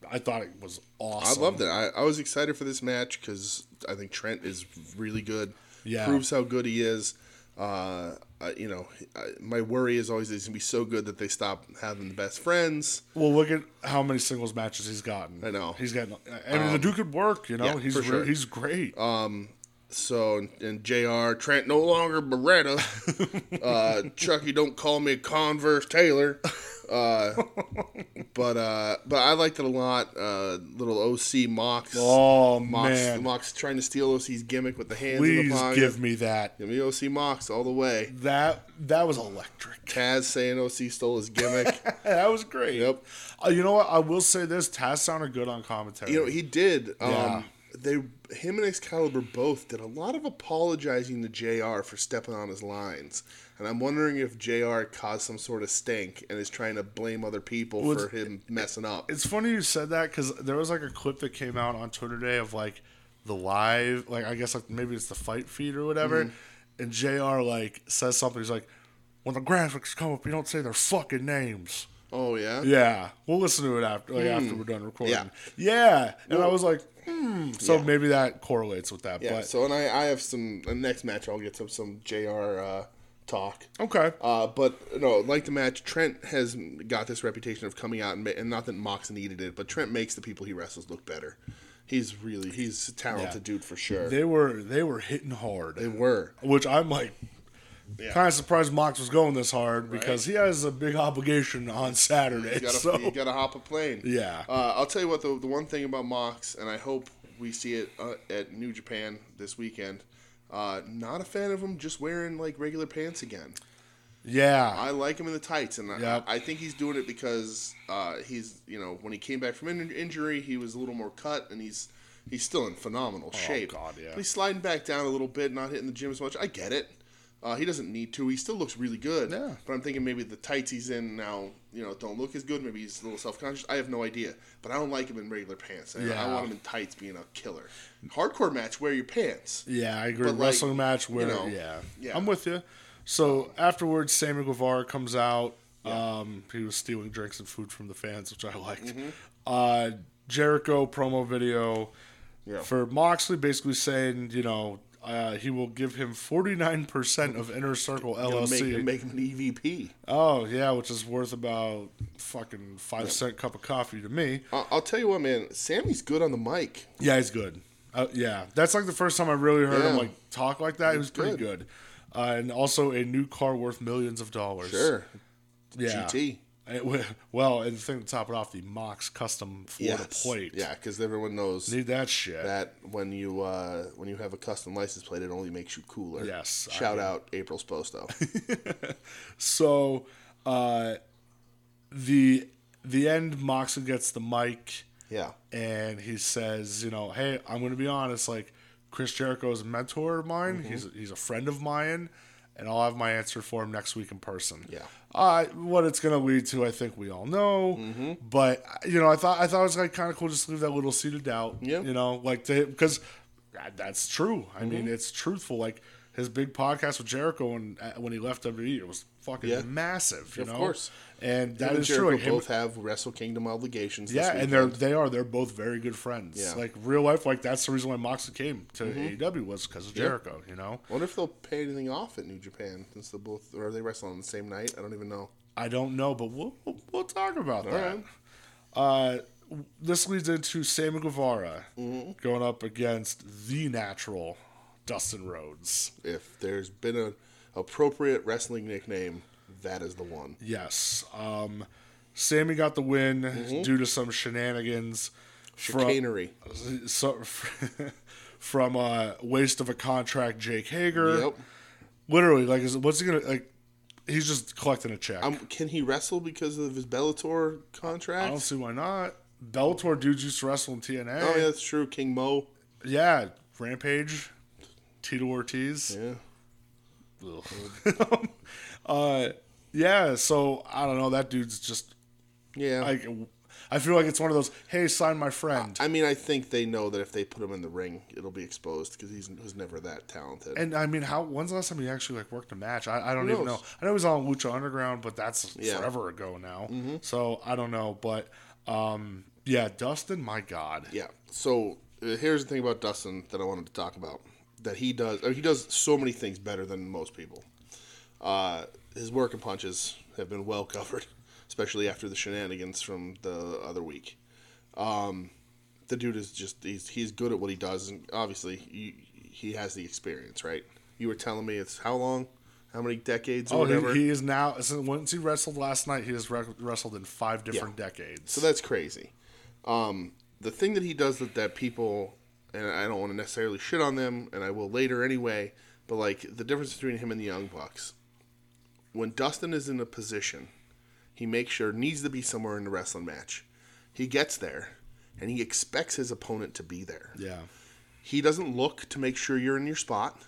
i thought it was awesome. I loved it. I, I was excited for this match because I think Trent is really good. Yeah. proves how good he is. Uh, you know, I, my worry is always he's gonna be so good that they stop having the best friends. Well, look at how many singles matches he's gotten. I know. he's getting. I mean, the dude could work. You know, yeah, he's sure. he's great. Um, So and, and Jr. Trent no longer Beretta. [laughs] uh, Chuckie don't call me Converse Taylor. Uh, but uh, but I liked it a lot. Uh, little OC Mox. oh Mox, man, Mox trying to steal OC's gimmick with the hands in please the pocket. give me that. Give me OC Mox all the way. That that was electric. Taz saying OC stole his gimmick. [laughs] that was great. Yep. Uh, you know what? I will say this: Taz sounded good on commentary. you know he did. Um, Yeah. They him and Excalibur both did a lot of apologizing to Jr. for stepping on his lines, and I'm wondering if Jr. caused some sort of stink and is trying to blame other people Well, for him messing up. it's funny you said that because there was like a clip that came out on Twitter today of like the live, like I guess like maybe it's the fight feed or whatever, Mm-hmm. and Jr. like says something. He's like, "When the graphics come up, you don't say their fucking names." Oh yeah. Yeah, we'll listen to it after like after we're done recording. Yeah. yeah, and I was like, hmm. So Yeah. maybe that correlates with that. Yeah. but So and I, I have some the next match I'll get some some Jr. Uh, talk. okay, Uh, but no, like the match, Trent has got this reputation of coming out and, ma- and not that Mox needed it, but Trent makes the people he wrestles look better. He's really he's a talented Yeah. dude for sure. they were they were hitting hard. They were. which I'm like Yeah. kind of surprised Mox was going this hard because he has a big obligation on Saturday. You gotta, so you gotta hop a plane. yeah, Uh, I'll tell you what, the, the one thing about Mox, and I hope we see it uh, at New Japan this weekend, uh, not a fan of him just wearing like regular pants again. yeah, I like him in the tights, and Yep. I, I think he's doing it because uh, he's, you know, when he came back from in- injury, he was a little more cut, and he's he's still in phenomenal shape. Oh, God, yeah. But he's sliding back down a little bit, not hitting the gym as much. I get it. Uh, he doesn't need to. He still looks really good. Yeah. But I'm thinking maybe the tights he's in now, you know, don't look as good. Maybe he's a little self conscious. I have no idea. But I don't like him in regular pants. I, I want him in tights being a killer. Hardcore match, wear your pants. yeah, I agree. But, like, Wrestling match where you know, yeah. yeah. I'm with you. So afterwards, Sammy Guevara comes out. Um, he was stealing drinks and food from the fans, which I liked. Mm-hmm. Uh, Jericho promo video Yeah. for Moxley, basically saying, you know. Uh, he will give him 49% of Inner Circle LLC. make, make him an EVP. Oh yeah, which is worth about fucking five cent cup of coffee to me. I'll tell you what, man. Sammy's good on the mic. Yeah, he's good. Uh, yeah, that's like the first time I really heard him like talk like that. He was pretty good. good. Uh, and also a new car worth millions of dollars. Sure. Yeah. GT. It [laughs] well, and the thing to top it off, the Mox custom Florida Yes. plate. Yeah, because everyone knows Need that shit. that when you uh, when you have a custom license plate, it only makes you cooler. Yes, I Shout out April Sposto. [laughs] So, uh, the the end, Moxley gets the mic. yeah. and he says, you know, hey, I'm going to be honest, like Chris Jericho is a mentor of mine. Mm-hmm. He's he's a friend of mine, and I'll have my answer for him next week in person. Yeah. Uh, what it's going to lead to, I think we all know. Mm-hmm. But you know, I thought I thought it was like kind of cool just to leave that little seed of doubt. Yeah. You know, like to because that's true. I mean, Mm-hmm. it's truthful. Like his big podcast with Jericho and uh, when he left WWE, it was fucking Yeah. massive. You Of know? course. and that is true. Him- both have Wrestle Kingdom obligations. yeah, and they're they are they're both very good friends. Yeah. Like real life, like that's the reason why Moxley came to Mm-hmm. AEW was because of Jericho. You know, I wonder if they'll pay anything off at New Japan since they both or are they wrestling on the same night? I don't even know. I don't know, but we'll we'll, we'll talk about that. right. Uh, this leads into Sammy Guevara Mm-hmm. going up against the natural Dustin Rhodes. If there's been an appropriate wrestling nickname, that is the one. Yes. Um, Sammy got the win Mm-hmm. due to some shenanigans. From, Chicanery. so, [laughs] from uh, waste of a contract, Jake Hager. Yep. Literally, like, is, what's he gonna like? He's just collecting a check. Um, can he wrestle because of his Bellator contract? I don't see why not. Bellator dudes used to wrestle in TNA. Oh, yeah, that's true. King Mo. Yeah, Rampage, Tito Ortiz. Yeah. Ugh. [laughs] uh, yeah. So I don't know. That dude's just Yeah. like. I feel like it's one of those. Hey, sign my friend. I mean, I think they know that if they put him in the ring, it'll be exposed because he's was never that talented. and I mean, how? When's the last time he actually like worked a match? I, I don't even know. I know he was on Lucha Underground, but that's Yeah. Mm-hmm. forever ago now. So I don't know. But um, yeah, Dustin. My God. yeah. So uh, here's the thing about Dustin that I wanted to talk about. That he does, he does so many things better than most people. Uh, his work and punches have been well covered, [laughs] especially after the shenanigans from the other week. Um, the dude is just he's he's good at what he does, and obviously he, he has the experience, right? You were telling me it's how long, how many decades, or Oh, whatever. he, he is now. Since once he wrestled last night, he has re- wrestled in five different decades. So that's crazy. Um, the thing that he does that, that people, and I don't want to necessarily shit on them, and I will later anyway, but like the difference between him and the Young Bucks, when Dustin is in a position, he makes sure needs to be somewhere in the wrestling match. He gets there, and he expects his opponent to be there. yeah. He doesn't look to make sure you're in your spot.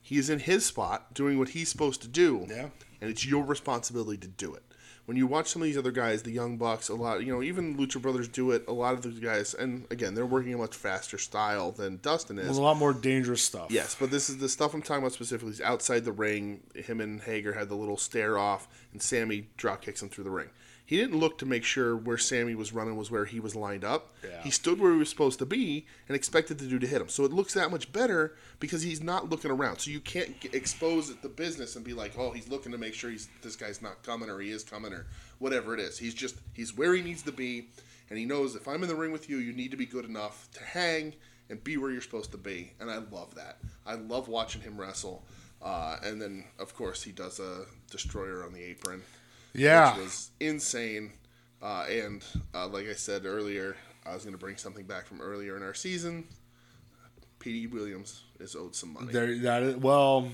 He is in his spot doing what he's supposed to do. Yeah. And it's your responsibility to do it. When you watch some of these other guys, the Young Bucks, a lot, you know, even Lucha Brothers do it. A lot of those guys, and again, they're working a much faster style than Dustin is. There's a lot more dangerous stuff. Yes, but this is the stuff I'm talking about specifically. Is outside the ring. Him and Hager had the little stare off, and Sammy drop kicks him through the ring. He didn't look to make sure where Sammy was running was where he was lined up. Yeah. He stood where he was supposed to be and expected the dude to hit him. So it looks that much better because he's not looking around. So you can't expose the business and be like, oh, he's looking to make sure he's this guy's not coming or he is coming or whatever it is. He's just he's where he needs to be, and he knows if I'm in the ring with you, you need to be good enough to hang and be where you're supposed to be. And I love that. I love watching him wrestle. Uh, and then, of course, he does a destroyer on the apron, Yeah. which was insane. Uh, and uh, like I said earlier, I was going to bring something back from earlier in our season. Petey Williams is owed some money. There, that is, well,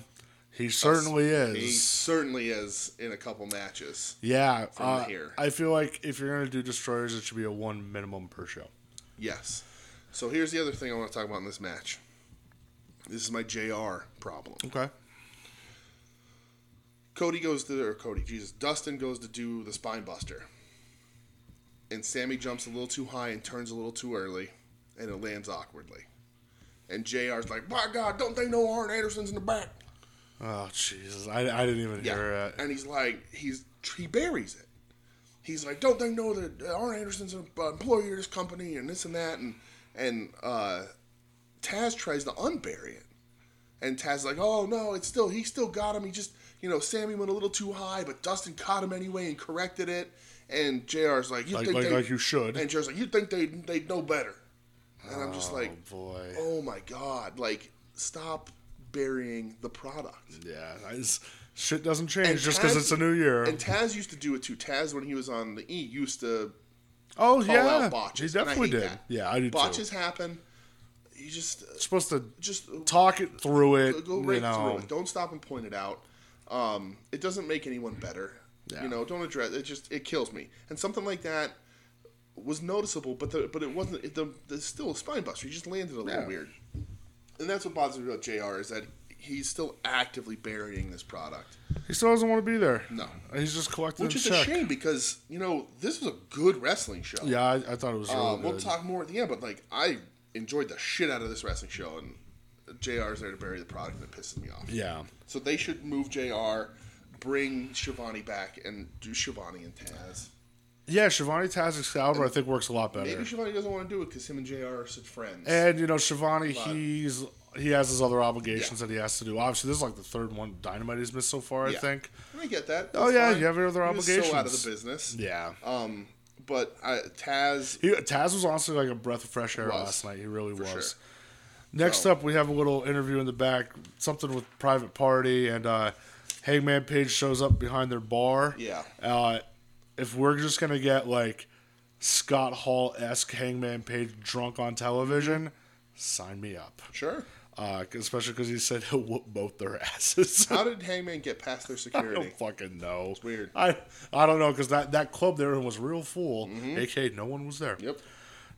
he certainly is. He certainly is in a couple matches. Yeah, from uh, here. I feel like if you're gonna do destroyers, it should be a one minimum per show. Yes. So here's the other thing I want to talk about in this match. This is my JR problem. Okay. Cody goes to, or Cody, Jesus, Dustin goes to do the spine buster. And Sammy jumps a little too high and turns a little too early, and it lands awkwardly. And JR's like, My God, don't they know Arn Anderson's in the back? Oh Jesus, I, I didn't even hear that. And he's like, he's he buries it. He's like, don't they know that Arn Anderson's an employee of this company and this and that and and uh, Taz tries to unbury it, and Taz's like, oh no, it's still he still got him. He just you know Sammy went a little too high, but Dustin caught him anyway and corrected it. And Jr's like, you Like, think like, they, like you should. and Jr's like, you think they they know better? And I'm just oh, like, oh boy. oh my god, like stop burying the product. Yeah, shit doesn't change And just because it's a new year. And Taz used to do it too. Taz, when he was on the E, used to oh call yeah, out botches. he definitely did. that. Yeah, I do Botches too. happen. You just Supposed to just talk it through it. go right you know. through it. Don't stop and point it out. Um, it doesn't make anyone better. Yeah. You know, don't address it. Just it kills me. And something like that was noticeable, but the, but it wasn't. It, the, the still a spine buster. He just landed a little Yeah. weird. And that's what bothers me about Jr. is that he's still actively burying this product. He still doesn't want to be there. No. He's just collecting Which is a shame because you know this was a good wrestling show. Yeah, I, I thought it was really good. we'll talk more at the end, but like I enjoyed the shit out of this wrestling show, and JR's there to bury the product, and it pisses me off. Yeah. So they should move JR. bring Schiavone back and do Schiavone and Taz. Yeah, Schiavone Taz Excalibur I think works a lot better. Maybe Schiavone doesn't want to do it because him and JR are such friends. And you know, Schiavone, But- he's he has his other obligations Yeah. that he has to do. Obviously, this is like the third one Dynamite he's missed so far. I Yeah. think. I get that. Oh, yeah, fine. you have your other He was So out of the business. Yeah. Um, but I, Taz. He, Taz was honestly like a breath of fresh air Was. last night. He really was. sure. Next So- up, we have a little interview in the back, something with Private Party, and uh, Hangman Page shows up behind their bar. Yeah. Uh, if we're just gonna get like Scott Hall esque Hangman Page drunk on television, sign me up. Sure. Uh, especially because he said he'll whoop both their [laughs] asses. How did Hangman get past their security? [laughs] I don't fucking know. It's weird. I I don't know because that, that club there was real full. AK, no one was there. Yep.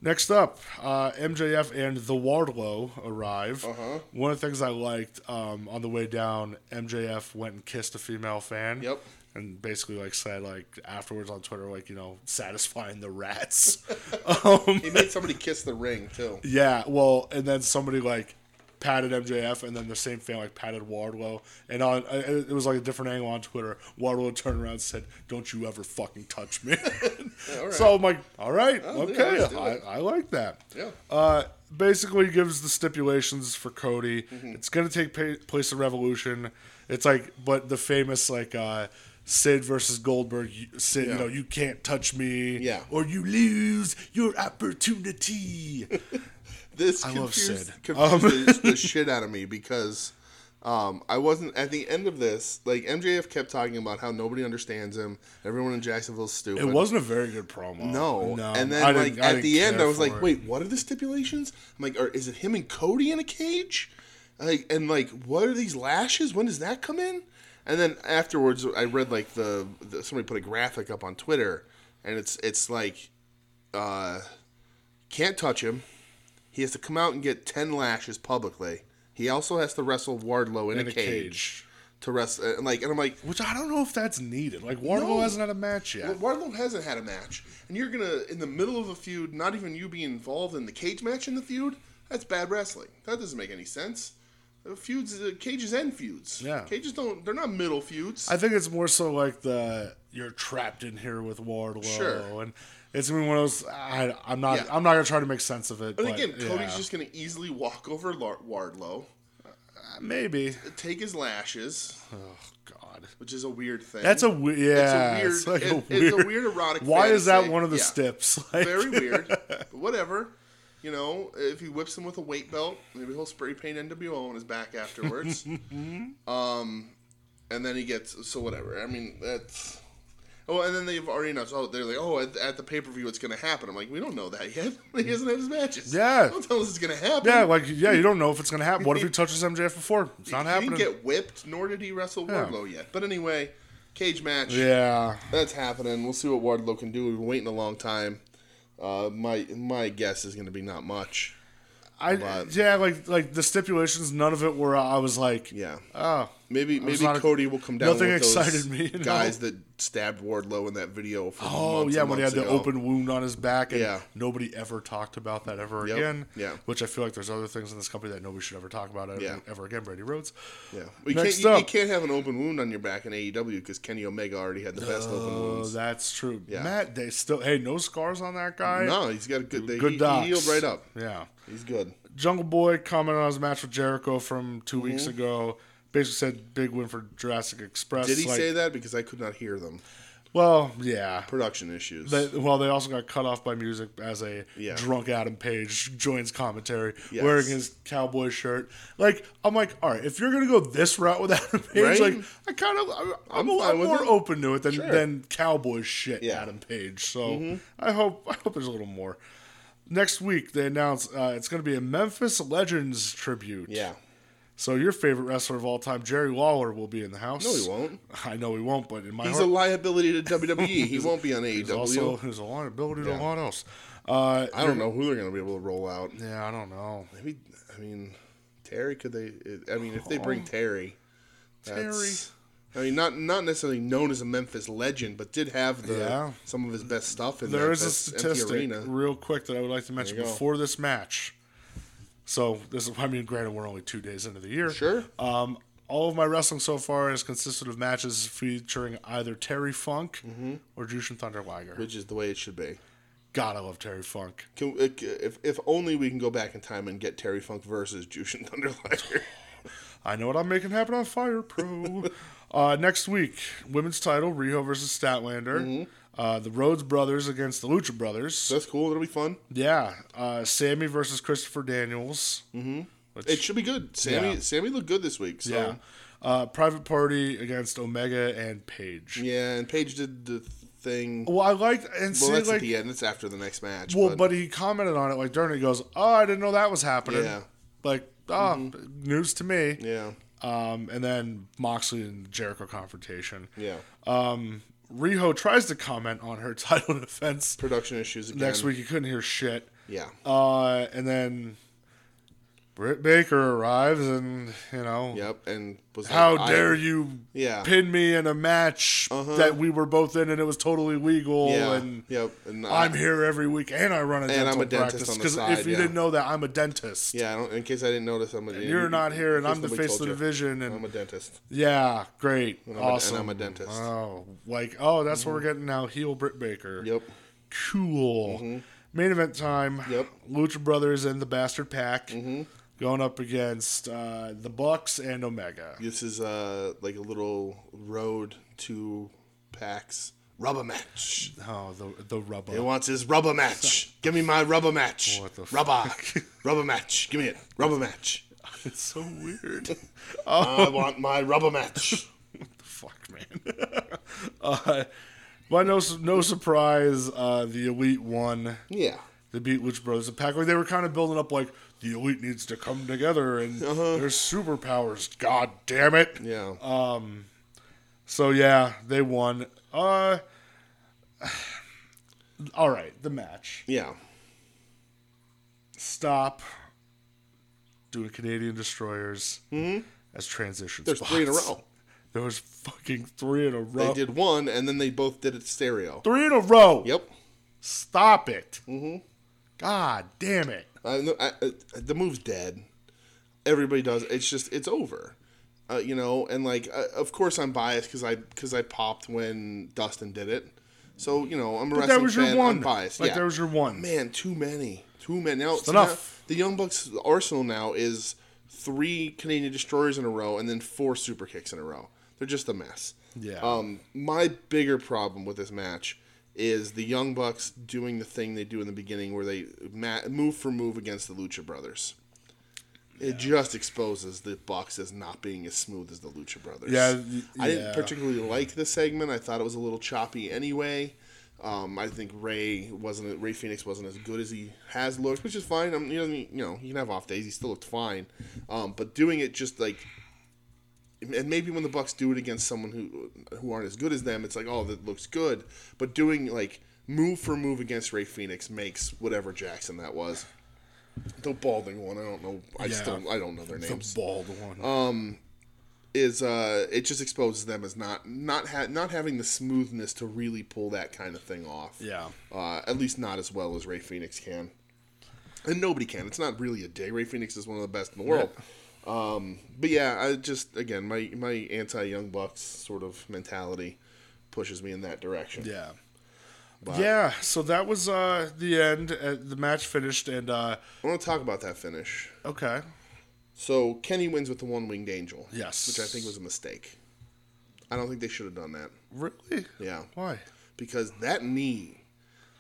Next up, uh, MJF and the Wardlow arrive. Uh-huh. One of the things I liked um, on the way down, MJF went and kissed a female fan. Yep. And basically, like said, like afterwards on Twitter, like you know, [laughs] satisfying the rats. [laughs] um, He made somebody kiss the ring too. [laughs] yeah, well, and then somebody like patted MJF, and then the same fan like patted Wardlow, and on uh, it was like a different angle on Twitter. Wardlow turned around and said, "Don't you ever fucking touch me." [laughs] all right. So I'm like, "All right, Oh, okay, let's I. I like that." Yeah. Uh, basically gives the stipulations for Cody. Mm-hmm. It's gonna take pa- place at Revolution. It's like, but the famous like. uh Sid versus Goldberg. you- Sid, Yeah. you know, you can't touch me, Yeah. or you lose your opportunity. [laughs] This I confused, confused the, the [laughs] shit out of me because um, I wasn't at the end of this. Like MJF kept talking about how nobody understands him. Everyone in Jacksonville's stupid. It wasn't a very good promo. No. no. And then didn't- like at the end, I was like, it. wait, what are the stipulations? I'm like, "Or is it him and Cody in a cage? Like, and like, what are these lashes? When does that come in? And then afterwards, I read like the, the somebody put a graphic up on Twitter, and it's it's like, uh, can't touch him. He has to come out and get ten lashes publicly. He also has to wrestle Wardlow in, in a, a cage, cage. to wrestle. And like, and I'm like, Which I don't know if that's needed. Like Wardlow No. hasn't had a match yet. well, Wardlow hasn't had a match, and you're gonna in the middle of a feud, not even you being involved in the cage match in the feud. That's bad wrestling. That doesn't make any sense. Uh, Feuds, uh, cages end feuds. Yeah. cages don't. They're not middle feuds. I think it's more so like the you're trapped in here with Wardlow, Sure. and it's gonna be one of those. I, I'm not. Yeah. I'm not gonna try to make sense of it. and but, again, yeah. Cody's just gonna easily walk over Wardlow, maybe. take his lashes, Oh God, which is a weird thing. that's a we- yeah. weird- It's like it- it's a weird erotic Why is that one of the Yeah. steps? [laughs] Like, very weird. [laughs] But whatever. You know, if he whips him with a weight belt, maybe he'll spray paint NWO on his back afterwards. [laughs] um, and then he gets so whatever. I mean, that's. Oh, and then they've already announced. Oh, they're like, oh, at, at the pay per view, it's going to happen. I'm like, we don't know that yet. [laughs] he hasn't had his matches. Yeah. don't tell us it's going to happen. yeah, like yeah, you don't know if it's gonna happen. What if he [laughs] touches MJF before? It's not he happening. didn't get whipped, nor did he wrestle Yeah. Wardlow yet. But anyway, cage match. yeah, That's happening. We'll see what Wardlow can do. We've been waiting a long time. Uh, my my guess is going to be not much. I But- yeah, like like the stipulations. None of it were. I was like, Yeah. oh, Maybe maybe Cody will come down nothing excited me, you know? guys that stabbed Wardlow in that video. Oh yeah, when he had months the open wound on his back, and Yeah. nobody ever talked about that ever Yep. again. Yeah. which I feel like there's other things in this company that nobody should ever talk about ever, Yeah. ever again. Brandi Rhodes. Yeah, well, you, Next can't, you, you can't have an open wound on your back in AEW because Kenny Omega already had the best open Oh, wounds. that's true. Yeah. Matt, they still hey, no scars on that guy. No, he's got a good. They, good he, he healed right up. Yeah. He's good. Jungle Boy commented on his match with Jericho from 2 weeks Mm-hmm. ago. Basically said big win for Jurassic Express. Did he Like, say that? Because I could not hear them. Well, yeah. Production issues. They, well, they also got cut off by music as a Yeah. drunk Adam Page joins commentary Yes. wearing his cowboy shirt. Like, I'm like, all right, if you're gonna go this route with Adam Page, Right? like, I kind of, I'm, I'm, I'm a fine lot more it. open to it than, Sure. Mm-hmm. than cowboy shit Yeah. Adam Page. So I hope, I hope there's a little more. Next week they announce uh, it's going to be a Memphis Legends tribute. yeah. So your favorite wrestler of all time, Jerry Lawler, will be in the house. No, he won't. I know he won't, but in my He's heart, a liability to WWE. he won't be on AEW. He's also there's a liability to a lot else. Uh, I don't know who they're going to be able to roll out. Yeah, I don't know. Maybe I mean Terry. Could they? I mean, if they bring Terry, that's, I mean, not not necessarily known as a Memphis legend, but did have the Yeah. some of his best stuff in there. There is a statistic, real quick, that I would like to mention before this match. So this is, I mean, granted, we're only two days into the year. Sure. Um, all of my wrestling so far has consisted of matches featuring either Terry Funk or Jushin Thunder Liger. which is the way it should be. God, I love Terry Funk. Can, if if only we can go back in time and get Terry Funk versus Jushin [laughs] Thunder Liger. I know what I'm making happen on Fire Pro. [laughs] uh, next week, women's title Riho versus Statlander. Mm-hmm. Uh, the Rhodes brothers against the Lucha brothers. That's cool. It'll be fun. Yeah, uh, Sammy versus Christopher Daniels. Mm-hmm. It should be good. Sammy Yeah. Sammy looked good this week. So Yeah. Uh, Private Party against Omega and Page. Yeah, and Page did the thing. Well, I liked and Well, see that's like at the end. It's after the next match. well, but, but he commented on it like during it. He goes, "Oh, I didn't know that was happening." Yeah. Like, oh, news to me. yeah, Um, and then Moxley and Jericho confrontation. yeah. Um, Riho tries to comment on her [laughs] title defense Production issues again. next week. You couldn't hear shit. Yeah, Uh, and then Britt Baker arrives, and you know, yep. And was like, how dare you Yeah. pin me in a match Uh-huh. that we were both in, and it was totally legal. Yeah, And yep. And I- I'm here every week, and I run a dental I'm a dentist practice. on the Because side, if you yeah. didn't know that, I'm a dentist. Yeah, I don't, in case I didn't notice, I'm a. Dentist. You're not here, and in I'm the nobody face of told the you. division, and I'm a dentist. yeah, great, I'm a- and awesome. I'm a dentist. Mm-hmm. Oh, like oh, that's what we're getting now. Heel Britt Baker. Yep. Cool. Main event time. Mm-hmm. Yep. Mm-hmm. Lucha Brothers and the Bastard PAC going up against uh, the Bucks and Omega. This is uh like a little road to PAC's rubber match. Oh, the the rubber. He wants his rubber match. Give me my rubber match. What the rubber, [laughs] rubber match. Give me it. Rubber match. It's so weird. [laughs] [laughs] I want my rubber match. What the fuck, man. uh, but no, no surprise, uh, the Elite won. Yeah. They beat Lucha Brothers. The Pack, like they were kind of building up, like the Elite needs to come together and there's superpowers. God damn it! Yeah. Um. So yeah, they won. Uh, [sighs] all right, the match. yeah. Stop doing Canadian destroyers as transition Mm-hmm. There's spots. three in a row. [laughs] There was fucking three in a row. They did one, and then they both did it stereo. three in a row. Yep. Stop it. Mm-hmm. God damn it. I, know- I, I, the move's dead. Everybody does. It's just it's over. Uh, you know, and like, uh, of course, I'm biased because I because I popped when Dustin did it. So you know, I'm a But wrestling that was your fan. one. I'm biased. Like yeah. that was your one. Man, too many. Too many. Now, so enough. now the Young Bucks arsenal now is three Canadian destroyers in a row and then four super kicks in a row. They're just a mess. Yeah. Um, my bigger problem with this match is the Young Bucks doing the thing they do in the beginning where they move for move against the Lucha Brothers. It just exposes the Bucks as not being as smooth as the Lucha Brothers. Yeah, I didn't particularly like the segment. I thought it was a little choppy anyway. Um, I think Rey wasn't Rey Fenix wasn't as good as he has looked, which is fine. I'm, you know, you know, he can have off days. He still looked fine. Um, but doing it just like, and maybe when the Bucks do it against someone who who aren't as good as them, it's like, oh, that looks good. But doing like move for move against Rey Fenix makes whatever Jackson that was. The balding one, I don't know. I Yeah. still I don't know their the names bald one. Um, is uh it just exposes them as not not ha- not having the smoothness to really pull that kind of thing off. yeah. Uh, at least not as well as Rey Fenix can. And nobody can. It's not really a day. Rey Fenix is one of the best in the world. Um, but yeah, I just again my my anti Young Bucks sort of mentality pushes me in that direction. Yeah. But Yeah, so that was uh, the end. Uh, the match finished, and uh, I want to talk about that finish. okay, So Kenny wins with the one winged angel. Yes. Which I think was a mistake. I don't think they should have done that. really? Yeah. Why? because that knee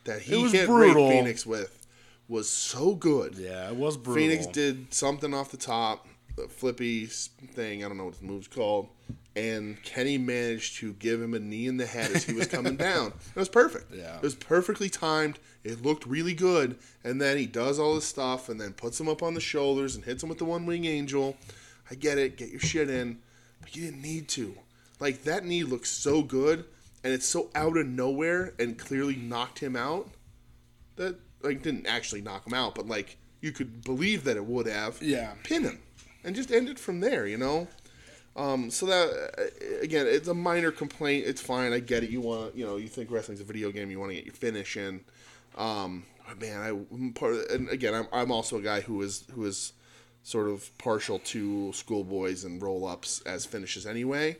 that he hit brutal. Rey Fenix with was so good. Yeah, it was brutal. Fenix did something off the top, flippy thing. I don't know what the move's called. And Kenny managed to give him a knee in the head as he was coming [laughs] down. It was perfect. Yeah. It was perfectly timed. It looked really good. And then he does all this stuff and then puts him up on the shoulders and hits him with the one wing angel. I get it. Get your shit in. But you didn't need to. Like, that knee looks so good and it's so out of nowhere and clearly knocked him out that, like, didn't actually knock him out, but, like, you could believe that it would have Yeah. pin him and just end it from there, you know? Um, so that uh, again, it's a minor complaint. It's fine. I get it. You want, you know, you think wrestling's a video game. You want to get your finish in. Um, man, I part of, and again, I'm, I'm also a guy who is who is sort of partial to schoolboys and roll ups as finishes anyway.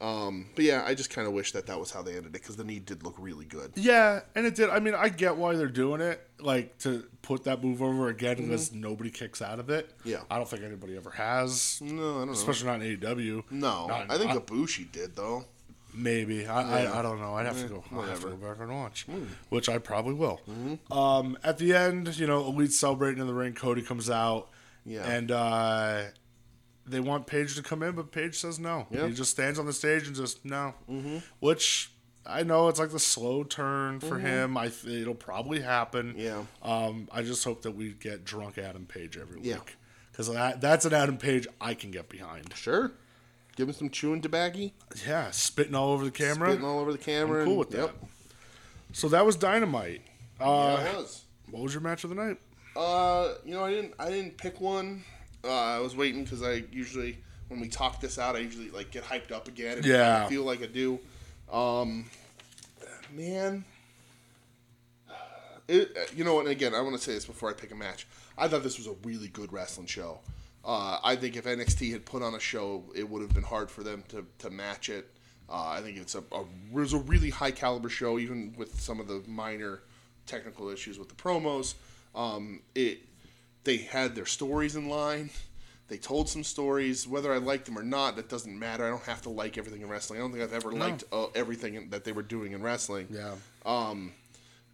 Um, but yeah, I just kind of wish that that was how they ended it because the knee did look really good. Yeah, and it did. I mean, I get why they're doing it, like to put that move over again because nobody kicks out of it. Yeah. I don't think anybody ever has, No, I don't know. especially not in AEW. No, Not- I think Ibushi did though. Maybe I, Yeah. I, I don't know. I'd have to go. I'd have to go back and watch, which I probably will. Um, at the end, you know, Elite celebrating in the ring. Cody comes out, Yeah. and uh, they want Page to come in, but Page says no. Yep. He just stands on the stage and just no, mm-hmm. which. I know it's like the slow turn for him. I th- it'll probably happen. Mm-hmm. Yeah. Um, I just hope that we get drunk Adam Page every Yeah. week because that, that's an Adam Page I can get behind. Sure. Give him some chewing tobacco. Yeah, spitting all over the camera. Spitting all over the camera. I'm cool and- with that. So that was Dynamite. Uh, Yeah, it was. What was your match of the night? Uh, you know, I didn't. I didn't pick one. Uh, I was waiting because I usually, when we talk this out, I usually like get hyped up again. And Yeah. I feel like I do. Um, man, it, you know, and again, I want to say this before I pick a match. I thought this was a really good wrestling show. Uh, I think if NXT had put on a show, it would have been hard for them to, to match it. Uh, I think it's a, a it was a really high caliber show, even with some of the minor technical issues with the promos. Um, it they had their stories in line. They told some stories. Whether I liked them or not, that doesn't matter. I don't have to like everything in wrestling. I don't think I've ever liked uh, everything in, that they were doing in wrestling Yeah. Um,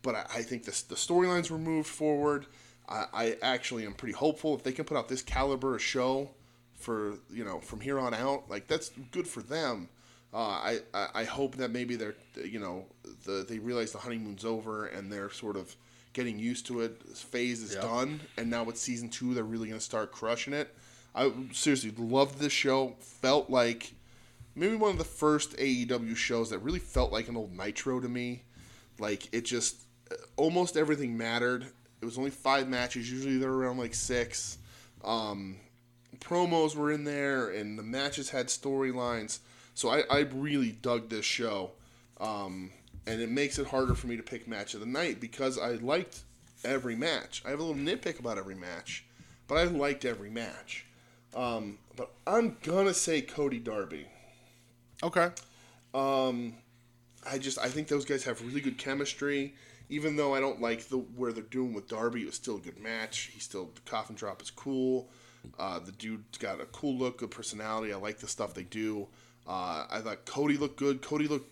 but I, I think this, the storylines were moved forward. I, I actually am pretty hopeful if they can put out this caliber of show for you know from here on out. Like that's good for them. Uh, I, I I hope that maybe they're you know the they realize the honeymoon's over and they're sort of getting used to it. This phase is Yep. done, and now with season two, they're really going to start crushing it. I seriously loved this show. Felt like maybe one of the first AEW shows that really felt like an old Nitro to me. Like it just almost everything mattered. It was only five matches. Usually they're around like six. Um, promos were in there, and the matches had storylines. So I, I really dug this show, um, and it makes it harder for me to pick match of the night because I liked every match. I have a little nitpick about every match, but I liked every match. Um, but I'm gonna say Cody Darby. Okay. Um, I just I think those guys have really good chemistry. Even though I don't like the where they're doing with Darby, it was still a good match. He still the coffin drop is cool. Uh, the dude's got a cool look, good personality. I like the stuff they do. Uh, I thought Cody looked good. Cody looked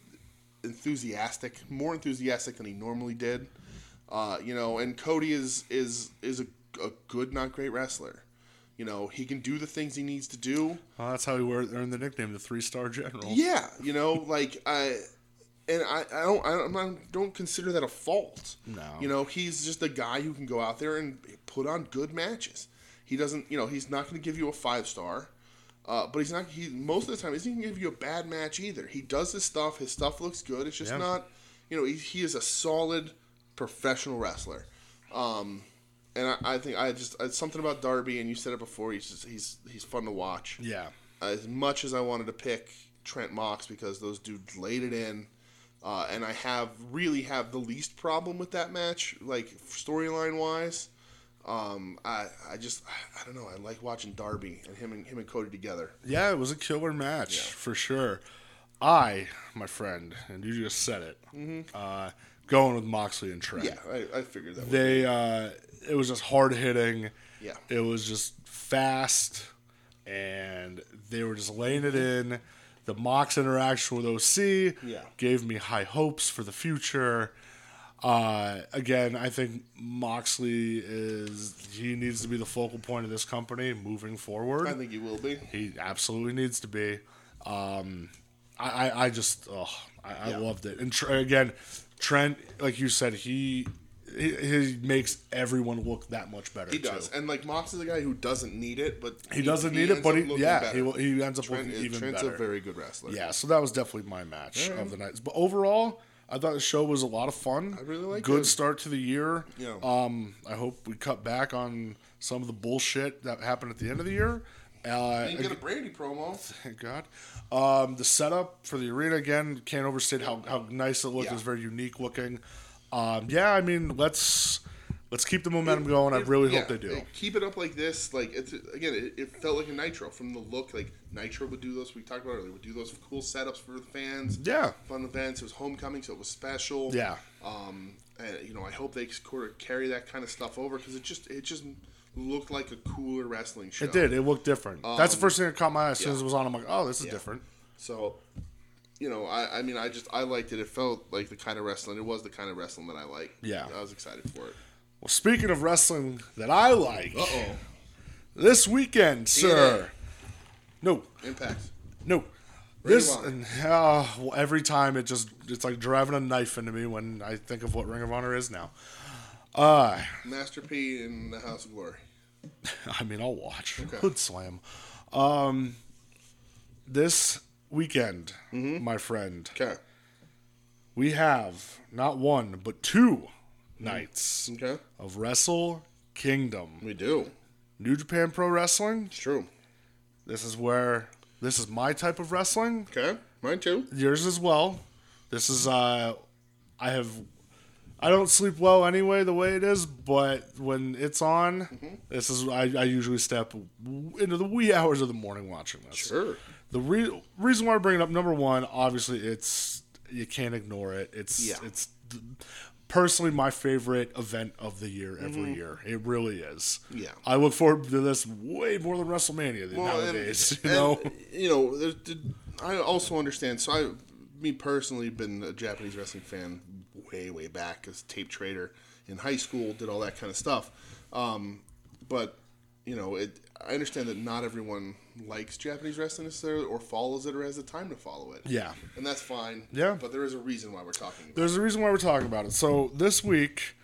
enthusiastic, more enthusiastic than he normally did. Uh, you know, and Cody is is is a, a good, not great wrestler. You know, he can do the things he needs to do. Well, that's how he earned the nickname, the three star general. Yeah, you know, [laughs] like I, and I, I don't, I don't, I don't consider that a fault. No. you know, he's just a guy who can go out there and put on good matches. He doesn't, you know, he's not going to give you a five star, uh, but he's not. He most of the time isn't going to give you a bad match either. He does his stuff. His stuff looks good. It's just Yeah. not, you know, he, he is a solid professional wrestler. Um, and I, I think I just it's something about Darby, and you said it before. He's just he's he's fun to watch Yeah. as much as I wanted to pick Trent Mox because those dudes laid it in, uh, and I have really have the least problem with that match, like storyline wise. Um, I I just I, don't know. I like watching Darby and him and him and Cody together. Yeah, it was a killer match for sure. I, my friend, and you just said it, uh, going with Moxley and Trent. Mm-hmm. Yeah, I, I figured that. would They, uh, it was just hard hitting. Yeah. It was just fast, and they were just laying it in. The Mox interaction with OC Yeah. gave me high hopes for the future. Uh, again, I think Moxley is he needs to be the focal point of this company moving forward. I think he will be. He absolutely needs to be. Um, I, I, I just, oh, I, I loved it. And Tr- again, Trent, like you said, he, he he makes everyone look that much better. He too. does, and like Mox is a guy who doesn't need it, but He doesn't need it, but he, yeah, better. he, he ends up Trent, looking even Trent's better. a very good wrestler. yeah, so that was definitely my match of the night. But overall, I thought the show was a lot of fun. I really liked Good it. start to the year. Yeah. Um, I hope we cut back on some of the bullshit that happened at the end of the year. Uh, Didn't get a Brandi promo. Thank God. Um, the setup for the arena again can't overstate how, how nice it looked. Yeah. It was very unique looking. Um, yeah, I mean, let's Let's keep the momentum going. I really Yeah, hope they do. keep it up like this. Like it's again, it, it felt like a Nitro from the look. Like Nitro would do those. We talked about earlier. Would do those cool setups for the fans. Yeah. fun events. It was homecoming, so it was special. Yeah. Um, and you know, I hope they sort of carry that kind of stuff over because it just it just looked like a cooler wrestling show. It did. It looked different. That's the first thing that caught my eye as soon as it was on. I'm like, oh, this is Yeah. different. So, you know, I, I mean, I just I liked it. It felt like the kind of wrestling. It was the kind of wrestling that I like. Yeah. I was excited for it. Well, speaking of wrestling that I like, Uh oh, this weekend, sir. No, Impact. no. Ring This of Honor. and uh, well, every time it just it's like driving a knife into me when I think of what Ring of Honor is now. Uh, Master P in the House of Glory. [laughs] I mean, I'll watch. Okay. Hood Slam. Um, this weekend, Mm-hmm. my friend, Okay. we have not one but two nights Okay. of Wrestle Kingdom. We do. New Japan Pro Wrestling. It's true. This is where this is my type of wrestling. Okay. Mine too. Yours as well. This is uh I have I don't sleep well anyway the way it is, but when it's on, Mm-hmm. this is I, I usually step into the wee hours of the morning watching this. Sure. The re- reason why I bring it up, number one, obviously it's you can't ignore it. It's Yeah. it's personally my favorite event of the year every year. It really is. Mm-hmm. Yeah. I look forward to this way more than WrestleMania Well, nowadays. [laughs] and, you know, you know, I also understand. So I, me personally, been a Japanese wrestling fan way, way back as tape trader in high school. Did all that kind of stuff. Um, but you know, it. I understand that not everyone likes Japanese wrestling necessarily, or follows it, or has the time to follow it. Yeah. and that's fine. Yeah. but there is a reason why we're talking. about There's a reason why we're talking about it. So this week,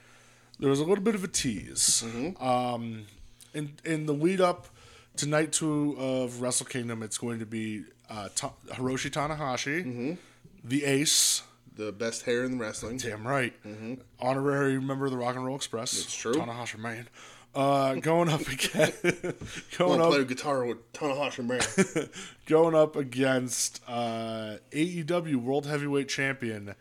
there was a little bit of a tease. Um, in in the lead up to night two of Wrestle Kingdom, it's going to be uh, Ta- Hiroshi Tanahashi, the Ace. The best hair in the wrestling. Damn right. Honorary member of the Rock and Roll Express. It's true. Tanahashi man. Uh, going up again, [laughs] going I'll play up, guitar with Tanahashi man. [laughs] going up against uh, AEW World Heavyweight Champion,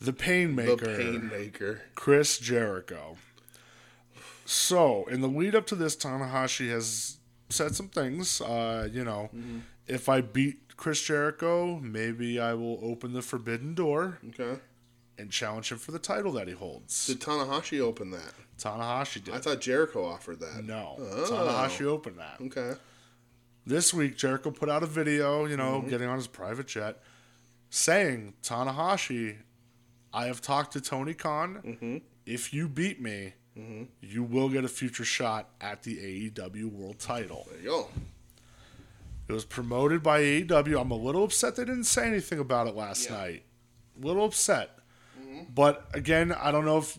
the the Painmaker. Painmaker. Chris Jericho. So, in the lead up to this, Tanahashi has said some things. Uh, you know, if I beat Chris Jericho, maybe I will open the forbidden door Okay. And challenge him for the title that he holds. Did Tanahashi open that? Tanahashi did. I thought Jericho offered that. no, Oh. Tanahashi opened that. Okay. This week, Jericho put out a video, you know, mm-hmm. getting on his private jet, saying, Tanahashi, I have talked to Tony Khan. Mm-hmm. If you beat me, mm-hmm. you will get a future shot at the AEW World title. There you go. It was promoted by AEW. I'm a little upset they didn't say anything about it last Yeah. night. A little upset. But again, I don't know if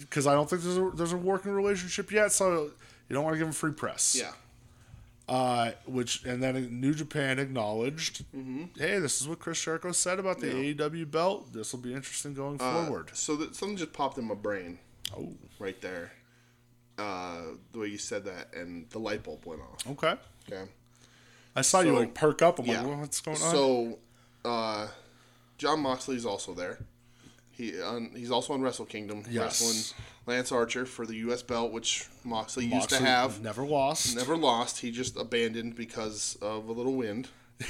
because I don't think there's a, there's a working relationship yet, so you don't want to give him free press. Yeah. Uh, which and then New Japan acknowledged, Mm-hmm. hey, this is what Chris Jericho said about the AEW belt. This will be interesting going Uh, forward. So that something just popped in my brain Oh, right there. Uh, the way you said that, and the light bulb went off. okay. Okay. I saw you like perk up. I'm Yeah. like, what's going on? So, uh, Jon Moxley is also there. He on, he's also on Wrestle Kingdom Yes. wrestling Lance Archer for the U.S. belt, which Moxley, used to have. never lost, Never lost. He just abandoned because of a little wind. [laughs]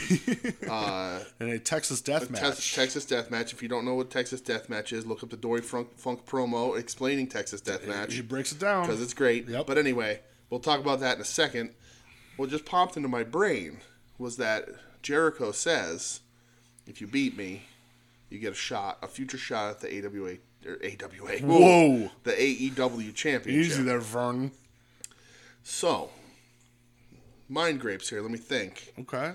uh, in a Texas death match. Tex- Texas Death Match. If you don't know what Texas Death Match is, look up the Dory Funk, Funk promo explaining Texas Death Match he breaks it down. because it's great. Yep. But anyway, we'll talk about that in a second. What just popped into my brain was that Jericho says, "If you beat me, you get a shot, a future shot at the AWA or AWA. Whoa. the AEW championship." Easy there, Vern. So, mind grapes here. Let me think. Okay.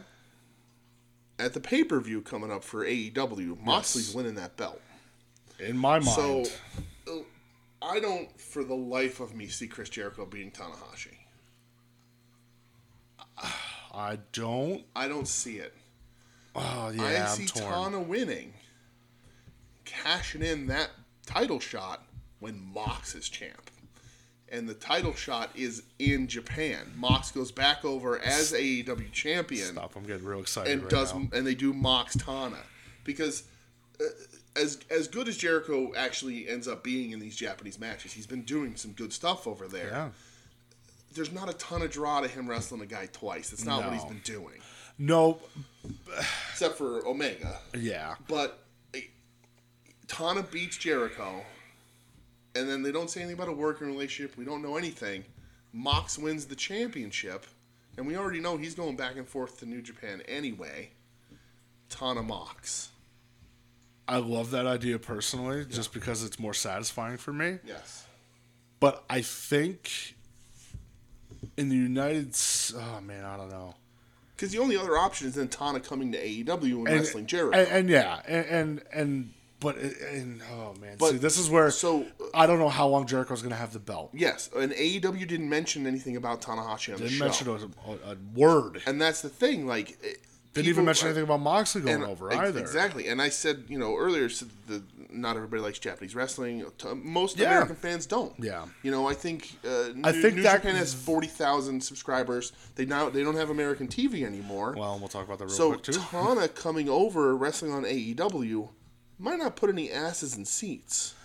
At the pay per view coming up for AEW, Moxley's winning that belt. In my mind. So, uh, I don't, for the life of me, see Chris Jericho beating Tanahashi. I don't. I don't see it. Oh yeah, I I'm see torn. Tana winning, cashing in that title shot when Mox is champ. And the title shot is in Japan. Mox goes back over as AEW champion Stop! I'm getting real excited and right does now. and they do Mox Tana because uh, as as good as Jericho actually ends up being in these Japanese matches, he's been doing some good stuff over there. Yeah. There's not a ton of draw to him wrestling a guy twice. That's not what he's been doing, No. except for Omega. Yeah. But Tana beats Jericho, and then they don't say anything about a working relationship. We don't know anything. Mox wins the championship, and we already know he's going back and forth to New Japan anyway. Tana Mox. I love that idea personally, just because it's more satisfying for me. Yes. But I think in the United, oh man, I don't know. Because the only other option is then Tana coming to AEW and, wrestling Jericho. And, and yeah, and, and and but and oh man, But- see, this is where so- I don't know how long Jericho's gonna have the belt. yes, and AEW didn't mention anything about Tanahashi on the Didn't show. mention a, a, word. and that's the thing. Like, eh, Didn't even mention anything about Moxley going And- over ex- either. Exactly. And I said, you know, earlier, said the, not everybody likes Japanese wrestling. Most Yeah. American fans don't. Yeah. You know, I think uh, I New, think New that- Japan has forty thousand subscribers. They now they don't have American TV anymore. Well, we'll talk about that real so quick too. Tana coming over wrestling on AEW might not put any asses in seats,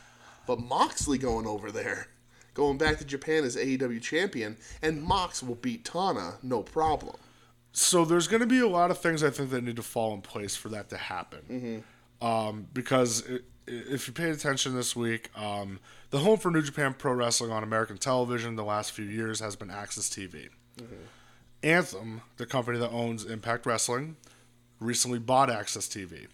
but Moxley going over there, going back to Japan as AEW champion, and Mox will beat Tana no problem. So there's going to be a lot of things I think that need to fall in place for that to happen. Mm-hmm. Um, because if you paid attention this week, um, the home for New Japan Pro Wrestling on American television the last few years has been Access TV. Anthem, the company that owns Impact Wrestling, recently bought Access TV.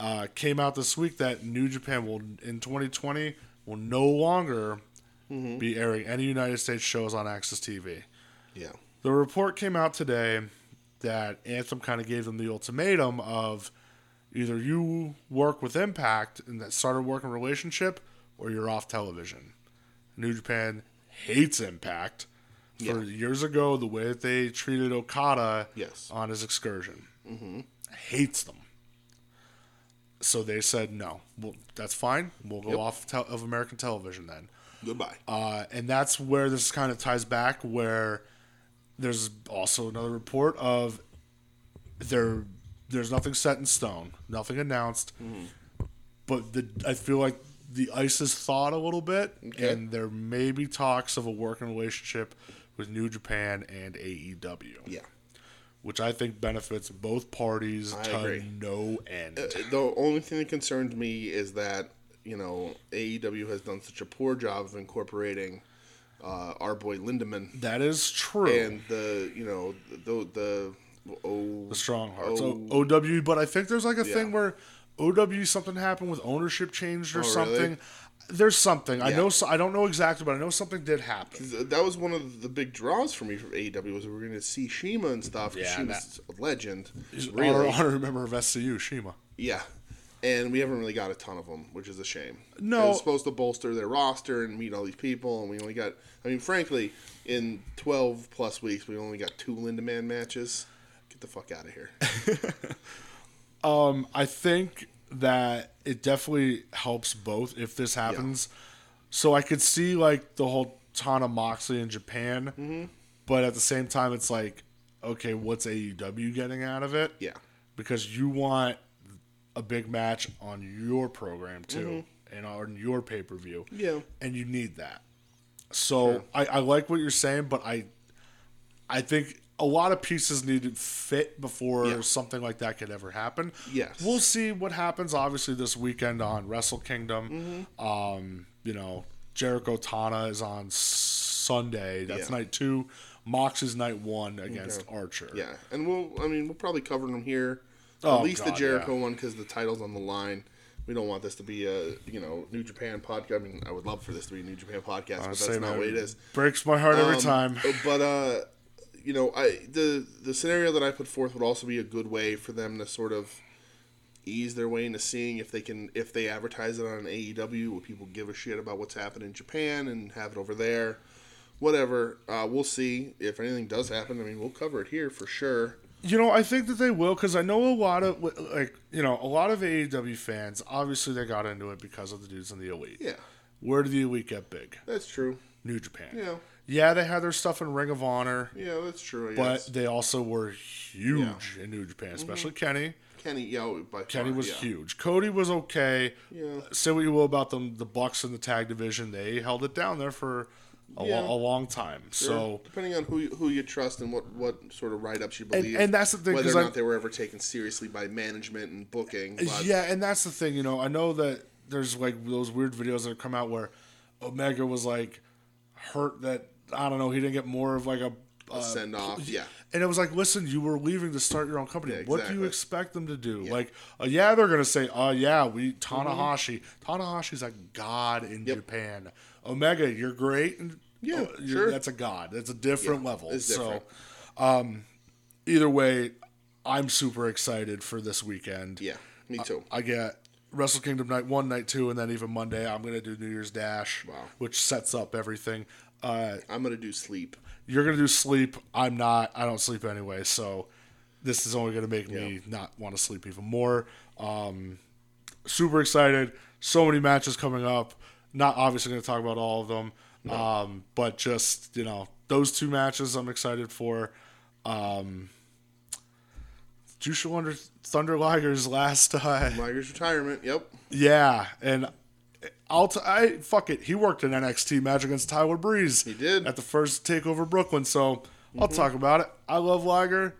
Uh, came out this week that New Japan will in 2020 will no longer be airing any United States shows on Access TV. Yeah. The report came out today that Anthem kind of gave them the ultimatum of either you work with Impact and that start a working relationship or you're off television. New Japan hates Impact. For years ago, the way that they treated Okada Yes. on his excursion, mm-hmm. hates them. So they said no. Well, that's fine. We'll go Yep. off tel- of American television then. Goodbye. Uh, and that's where this kind of ties back where there's also another report of there there's nothing set in stone nothing announced but the i feel like the ice is thawed a little bit Okay. and there may be talks of a working relationship with new japan and aew yeah. Which i think benefits both parties I to agree. no end Uh, The only thing that concerns me is that you know AEW has done such a poor job of incorporating uh, our boy Lindaman that is true and the you know the the oh the strong hearts. Oh. O- OW, but I think there's like a Yeah. thing where OW something happened with ownership changed or Oh, really? There's something I know. I don't know exactly, but I know something did happen. that was one of the big draws for me from AEW was we were going to see CIMA and stuff. Yeah, CIMA's a legend. Honor, Really, honorary [laughs] member of SCU, Shima. yeah. And we haven't really got a ton of them, which is a shame. No. it's supposed to bolster their roster and meet all these people, and we only got. I mean, frankly, in twelve plus weeks, we only got two Lindaman matches. Get the fuck out of here. [laughs] Um, I think that it definitely helps both if this happens. So I could see like the whole Tana Moxley in Japan, Mm-hmm. but at the same time, it's like, okay, what's AEW getting out of it? Yeah. because you want a big match on your program too Mm-hmm. and on your pay per view. Yeah. and you need that. So I, I like what you're saying, but I I think a lot of pieces need to fit before Yeah. something like that could ever happen. Yes. we'll see what happens. Obviously, this weekend on Wrestle Kingdom, Mm-hmm. um, you know Jericho Tana is on Sunday. That's Yeah. night two. Mox is night one against Okay. Archer. Yeah, and we'll. I mean, we'll probably cover them here. Oh, At least the Jericho yeah. one because the title's on the line. We don't want this to be a you know New Japan podcast. I mean, I would love for this to be a New Japan podcast, but that's not what it is. Breaks my heart every Um, time. But uh, you know, I the the scenario that I put forth would also be a good way for them to sort of ease their way into seeing if they can if they advertise it on AEW, will people give a shit about what's happening in Japan and have it over there? Whatever. Uh, we'll see if anything does happen. I mean, we'll cover it here for sure. You know, I think that they will because I know a lot of like you know a lot of AEW fans. Obviously, they got into it because of the dudes in the elite. Yeah. Where did the elite get big? That's true. New Japan. Yeah. Yeah, they had their stuff in Ring of Honor, Yeah, that's true. I but guess. they also were huge in New Japan, mm-hmm. especially Kenny. Kenny, yeah, oh, by Kenny far, was yeah. huge. Cody was okay. Yeah. Uh, say what you will about them, the Bucks in the tag division, they held it down there for a, Yeah. lo- a long time. So depending on who you, who you trust and what, what sort of write ups you believe, and that's the thing, whether or I- not they were ever taken seriously by management and booking. But yeah, and that's the thing, you know. I know that there's like those weird videos that come out where Omega was like hurt that I don't know he didn't get more of like a. Uh, send off, yeah. And it was like, listen, you were leaving to start your own company. Yeah, What do you expect them to do? Like, uh, yeah, they're gonna say, uh, yeah, we Tanahashi. Mm-hmm. Tanahashi's a god in Japan. Omega, you're great. And, Yeah, oh, sure. That's a god. That's a different Yeah, level. it's so, different. um, either way, I'm super excited for this weekend. yeah, me too. I get Wrestle Kingdom night one, night two, and then even Monday I'm gonna do New Year's Dash, Wow. which sets up everything. Uh, I'm gonna do sleep. you're gonna do sleep. I'm not. I don't sleep anyway, so this is only gonna make me not want to sleep even more. Um, super excited. So many matches coming up. Not obviously gonna talk about all of them, um, but just you know those two matches I'm excited for. Um, Thunder, Thunder Liger's last uh, Liger's retirement. Yep. yeah, and I'll t- I fuck it. He worked in NXT match against Tyler Breeze. He did. at the first Takeover Brooklyn. So I'll talk about it. I love Liger.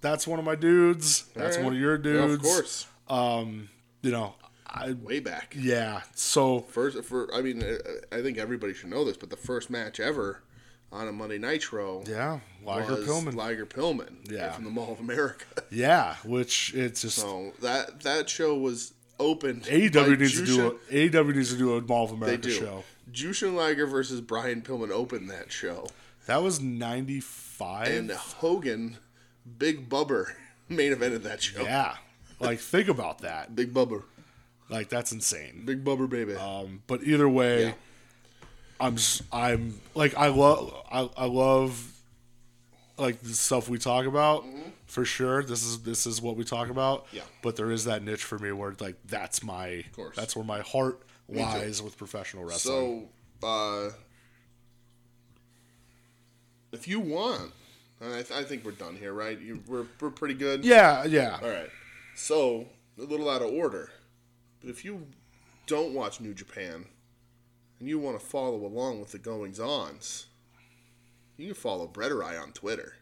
That's one of my dudes. That's Alright. one of your Yeah, dudes. of course. Um, you know, I Way back. yeah. So First, for I mean, uh, I think everybody should know this, but the first match ever on a Monday Nitro yeah, Liger Pillman. Liger Pillman. Yeah. From the Mall of America. yeah, which it's just So that that show was opened. AEW needs to do Jushin- a AEW needs to do a Mall of America show. Jushin Liger versus Brian Pillman opened that show, That was ninety five. and Hogan, Big Bubba, [laughs] main evented that show. Yeah, like think about that. Big Bubba, Like that's insane. Big Bubba, baby. Um, but either way, Yeah. I'm I'm like I love I, I love like the stuff we talk about for sure. This is this is what we talk about. Mm-hmm. Yeah. But there is that niche for me where like that's my course. that's where my heart lies with professional wrestling. So, uh, if you want, and I, th- I think we're done here, right? You, we're we're pretty good. yeah, yeah. All right. So a little out of order, but if you don't watch New Japan and you want to follow along with the goings ons, you can follow Brett or I on Twitter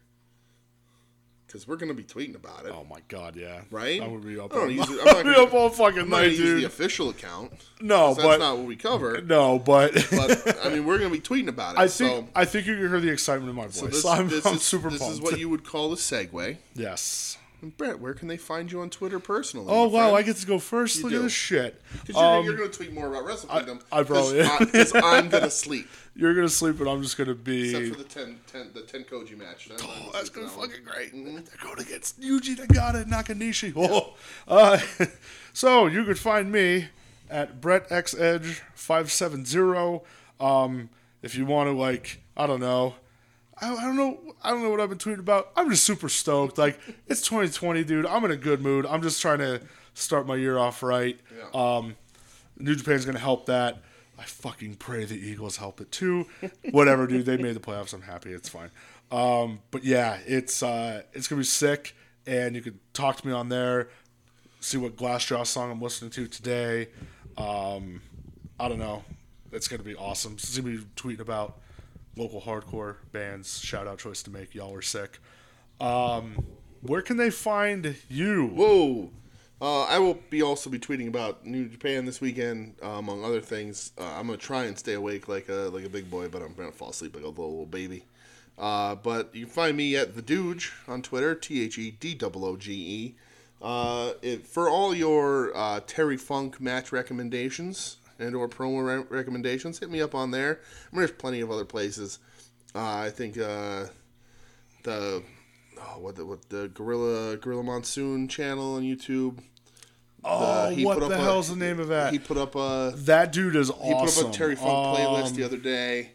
because we're gonna be tweeting about it. Oh my god, yeah. Right? I'm gonna be up I don't use it- I'm not [laughs] gonna be up all fucking I'm night, gonna use the official account. No, but that's not what we cover. [laughs] no, but, But I [laughs] mean, we're gonna be tweeting about it. I so, think I think you can hear the excitement in my voice. so this, I'm, this I'm is, super This pumped. is what you would call a segue. yes. And Brett, where can they find you on Twitter personally? Oh wow, I get to go first. Look at do. this shit. 'Cause you're, Um, you're going to tweet more about Wrestle Kingdom. I probably am. [laughs] Because [laughs] I'm going to sleep. You're gonna sleep, and I'm just gonna be. Except for the 10, 10, the TenKoji match. I'm Oh, that's that one. fucking great. They're going against Yuji Nagata and Nakanishi. [laughs] Oh. Uh, so you could find me at Brett X Edge five seven zero. Um, if you want to, like, I don't know. I, I don't know. I don't know what I've been tweeting about. I'm just super stoked. Like it's 2020, dude. I'm in a good mood. I'm just trying to start my year off right. Yeah. Um, New Japan's gonna help that. I fucking pray the Eagles help it too. Whatever, dude. They made the playoffs. I'm happy. It's fine. Um, but yeah, it's uh, it's gonna be sick, and you can talk to me on there. See what Glassjaw song I'm listening to today. Um, I don't know. It's gonna be awesome. It's gonna me tweeting about local hardcore bands. Shout out Choice to Make. Y'all are sick. Um, where can they find you? Whoa. Uh, I will be also be tweeting about New Japan this weekend, uh, among other things. Uh, I'm gonna try and stay awake like a like a big boy, but I'm gonna fall asleep like a little, little baby. Uh, but you can find me at the Dooge on Twitter, T H E D O O G E. Uh, for all your uh, Terry Funk match recommendations and or promo re- recommendations, hit me up on there. I mean, there's plenty of other places. Uh, I think uh, the oh, what the what the Gorilla Gorilla Monsoon channel on YouTube. Oh, he what the up a- the name of that? He put up a that dude is awesome. he put up a Terry Funk playlist Um, the other day.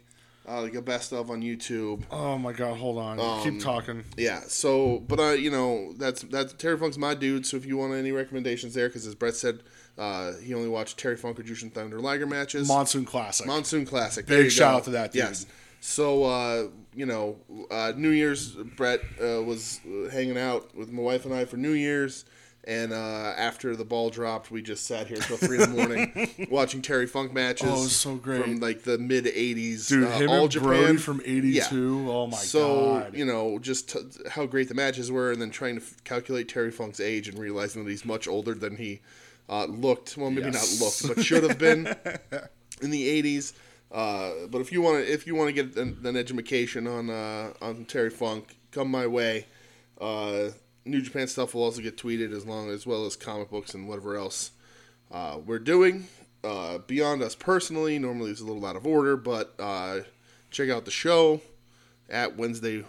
uh, like a best of on YouTube. Oh my god, hold on. Keep talking. Yeah. So, but uh, you know, that's that's Terry Funk's my dude. So if you want any recommendations there, because as Brett said, uh, he only watched Terry Funk or Jushin Thunder Liger matches. Monsoon Classic. Monsoon Classic. Big There shout go. out to that dude. Yes. So uh, you know, uh, New Year's, Brett uh, was hanging out with my wife and I for New Year's, and uh, after the ball dropped, we just sat here till three in the morning [laughs] watching Terry Funk matches. Oh, it was so great. from like the mid '80s. Dude, uh, him all and Japan Brody from 82. Yeah. Oh my so god. So you know just t- how great the matches were, and then trying to f- calculate Terry Funk's age and realizing that he's much older than he uh, looked. Well, maybe Yes. not looked, but should have been [laughs] in the '80s. Uh, but if you want to, if you want to get an, an education on uh, on Terry Funk, come my way. Uh, New Japan stuff will also get tweeted as long as well as comic books and whatever else uh, we're doing. Uh, beyond us personally, normally it's a little out of order, but uh, check out the show at Wednesday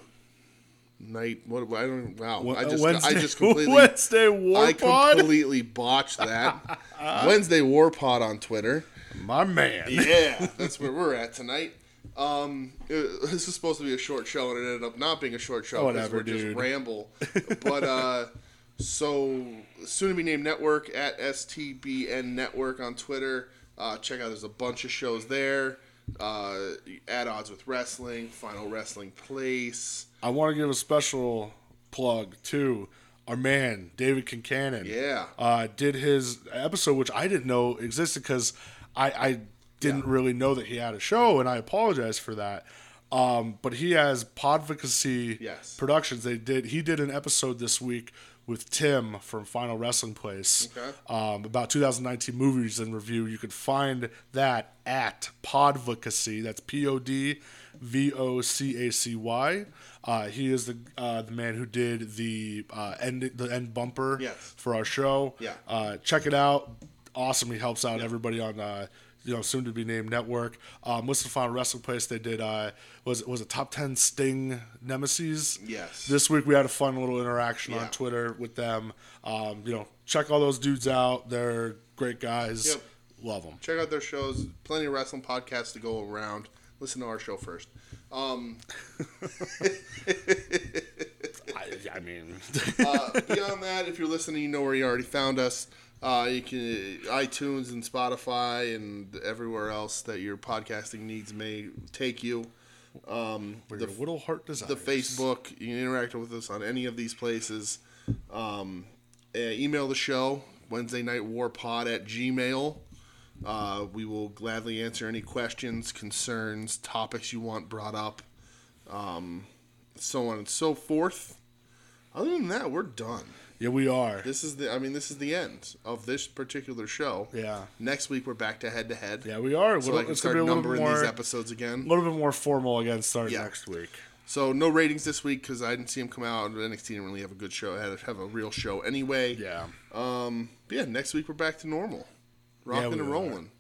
night. What I don't wow. I just Wednesday, I just [laughs] completely Wednesday War I Pod? completely botched that. [laughs] Wednesday War Pod on Twitter. My man. Yeah, that's where we're at tonight. Um, it- this is supposed to be a short show, and it ended up not being a short show because we're just dude. ramble. [laughs] But uh, so soon to be named network at STBN Network on Twitter. Uh, check out. There's a bunch of shows there. Uh, at odds with wrestling, Final Wrestling Place. I want to give a special plug to our man David Kincannon. Yeah. uh, did his episode, which I didn't know existed because I, I didn't really know that he had a show, and I apologize for that. Um, but he has Podvocacy Yes. Productions. They did. He did an episode this week with Tim from Final Wrestling Place Okay. um, about 2019 movies in review. You can find that at Podvocacy. That's P O D V O C A C Y. Uh, he is the uh, the man who did the uh, end the end bumper Yes. for our show. Yeah. Uh, check it out. Awesome. He helps out everybody on uh, you know soon to be named network. Um, what's the final wrestling place they did? Uh, was was a top ten Sting Nemesis. Yes. This week we had a fun little interaction Yeah. on Twitter with them. Um, you know, check all those dudes out. They're great guys. Yep. Love them. Check out their shows. Plenty of wrestling podcasts to go around. Listen to our show first. Um, [laughs] I, I mean, [laughs] uh, beyond that, if you're listening, you know where you already found us. Uh, you can iTunes and Spotify and everywhere else that your podcasting needs may take you. Um, where the, little heart desires. the Facebook, you can interact with us on any of these places. Um, uh, email the show Wednesday Night War Pod at Gmail. Uh, we will gladly answer any questions, concerns, topics you want brought up, um, so on and so forth. Other than that, we're done. Yeah, we are. This is the. I mean, this is the end of this particular show. Yeah. Next week we're back to head to head. Yeah, we are. So Little- I can start be a little numbering more, these episodes again. a little bit more formal again starting Yeah. next week. So no ratings this week because I didn't see them come out. NXT didn't really have a good show. I had to have a real show anyway. Yeah. Um. yeah. Next week we're back to normal, rocking we and are. rolling.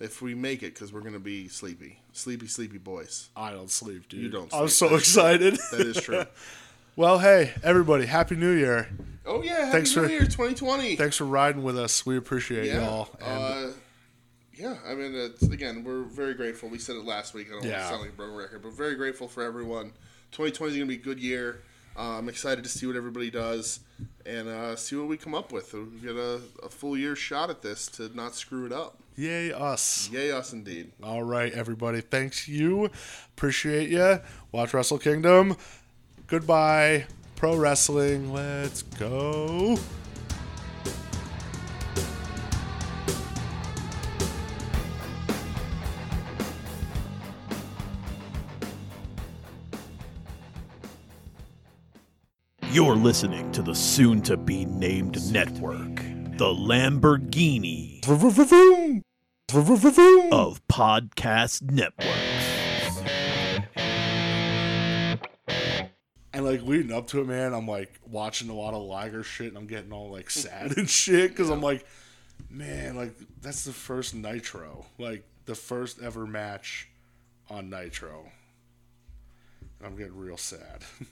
If we make it, because we're gonna be sleepy, sleepy, sleepy boys. I don't sleep, dude. You don't Sleep. I'm so excited. That is true. [laughs] well, hey, everybody, happy New Year. oh yeah. Happy Thanks New for- Year 2020. Thanks for riding with us. We appreciate yeah. y'all. And uh, yeah. I mean, it's, again, we're very grateful. We said it last week. I don't want Yeah. to sound like a broken record, but very grateful for everyone. 2020 is gonna be a good year. Uh, I'm excited to see what everybody does and uh, see what we come up with. We get a, a full year shot at this to not screw it up. yay, us. Yay, us indeed. All right, everybody. Thanks you. Appreciate you. Watch Wrestle Kingdom. Goodbye. Pro wrestling. Let's go. You're listening to the soon to be named network, the Lamborghini of podcast networks. And like leading up to it, man, I'm like watching a lot of Liger shit, and I'm getting all like sad and shit because I'm like, man, like that's the first Nitro, like the first ever match on Nitro. And I'm getting real sad. [laughs]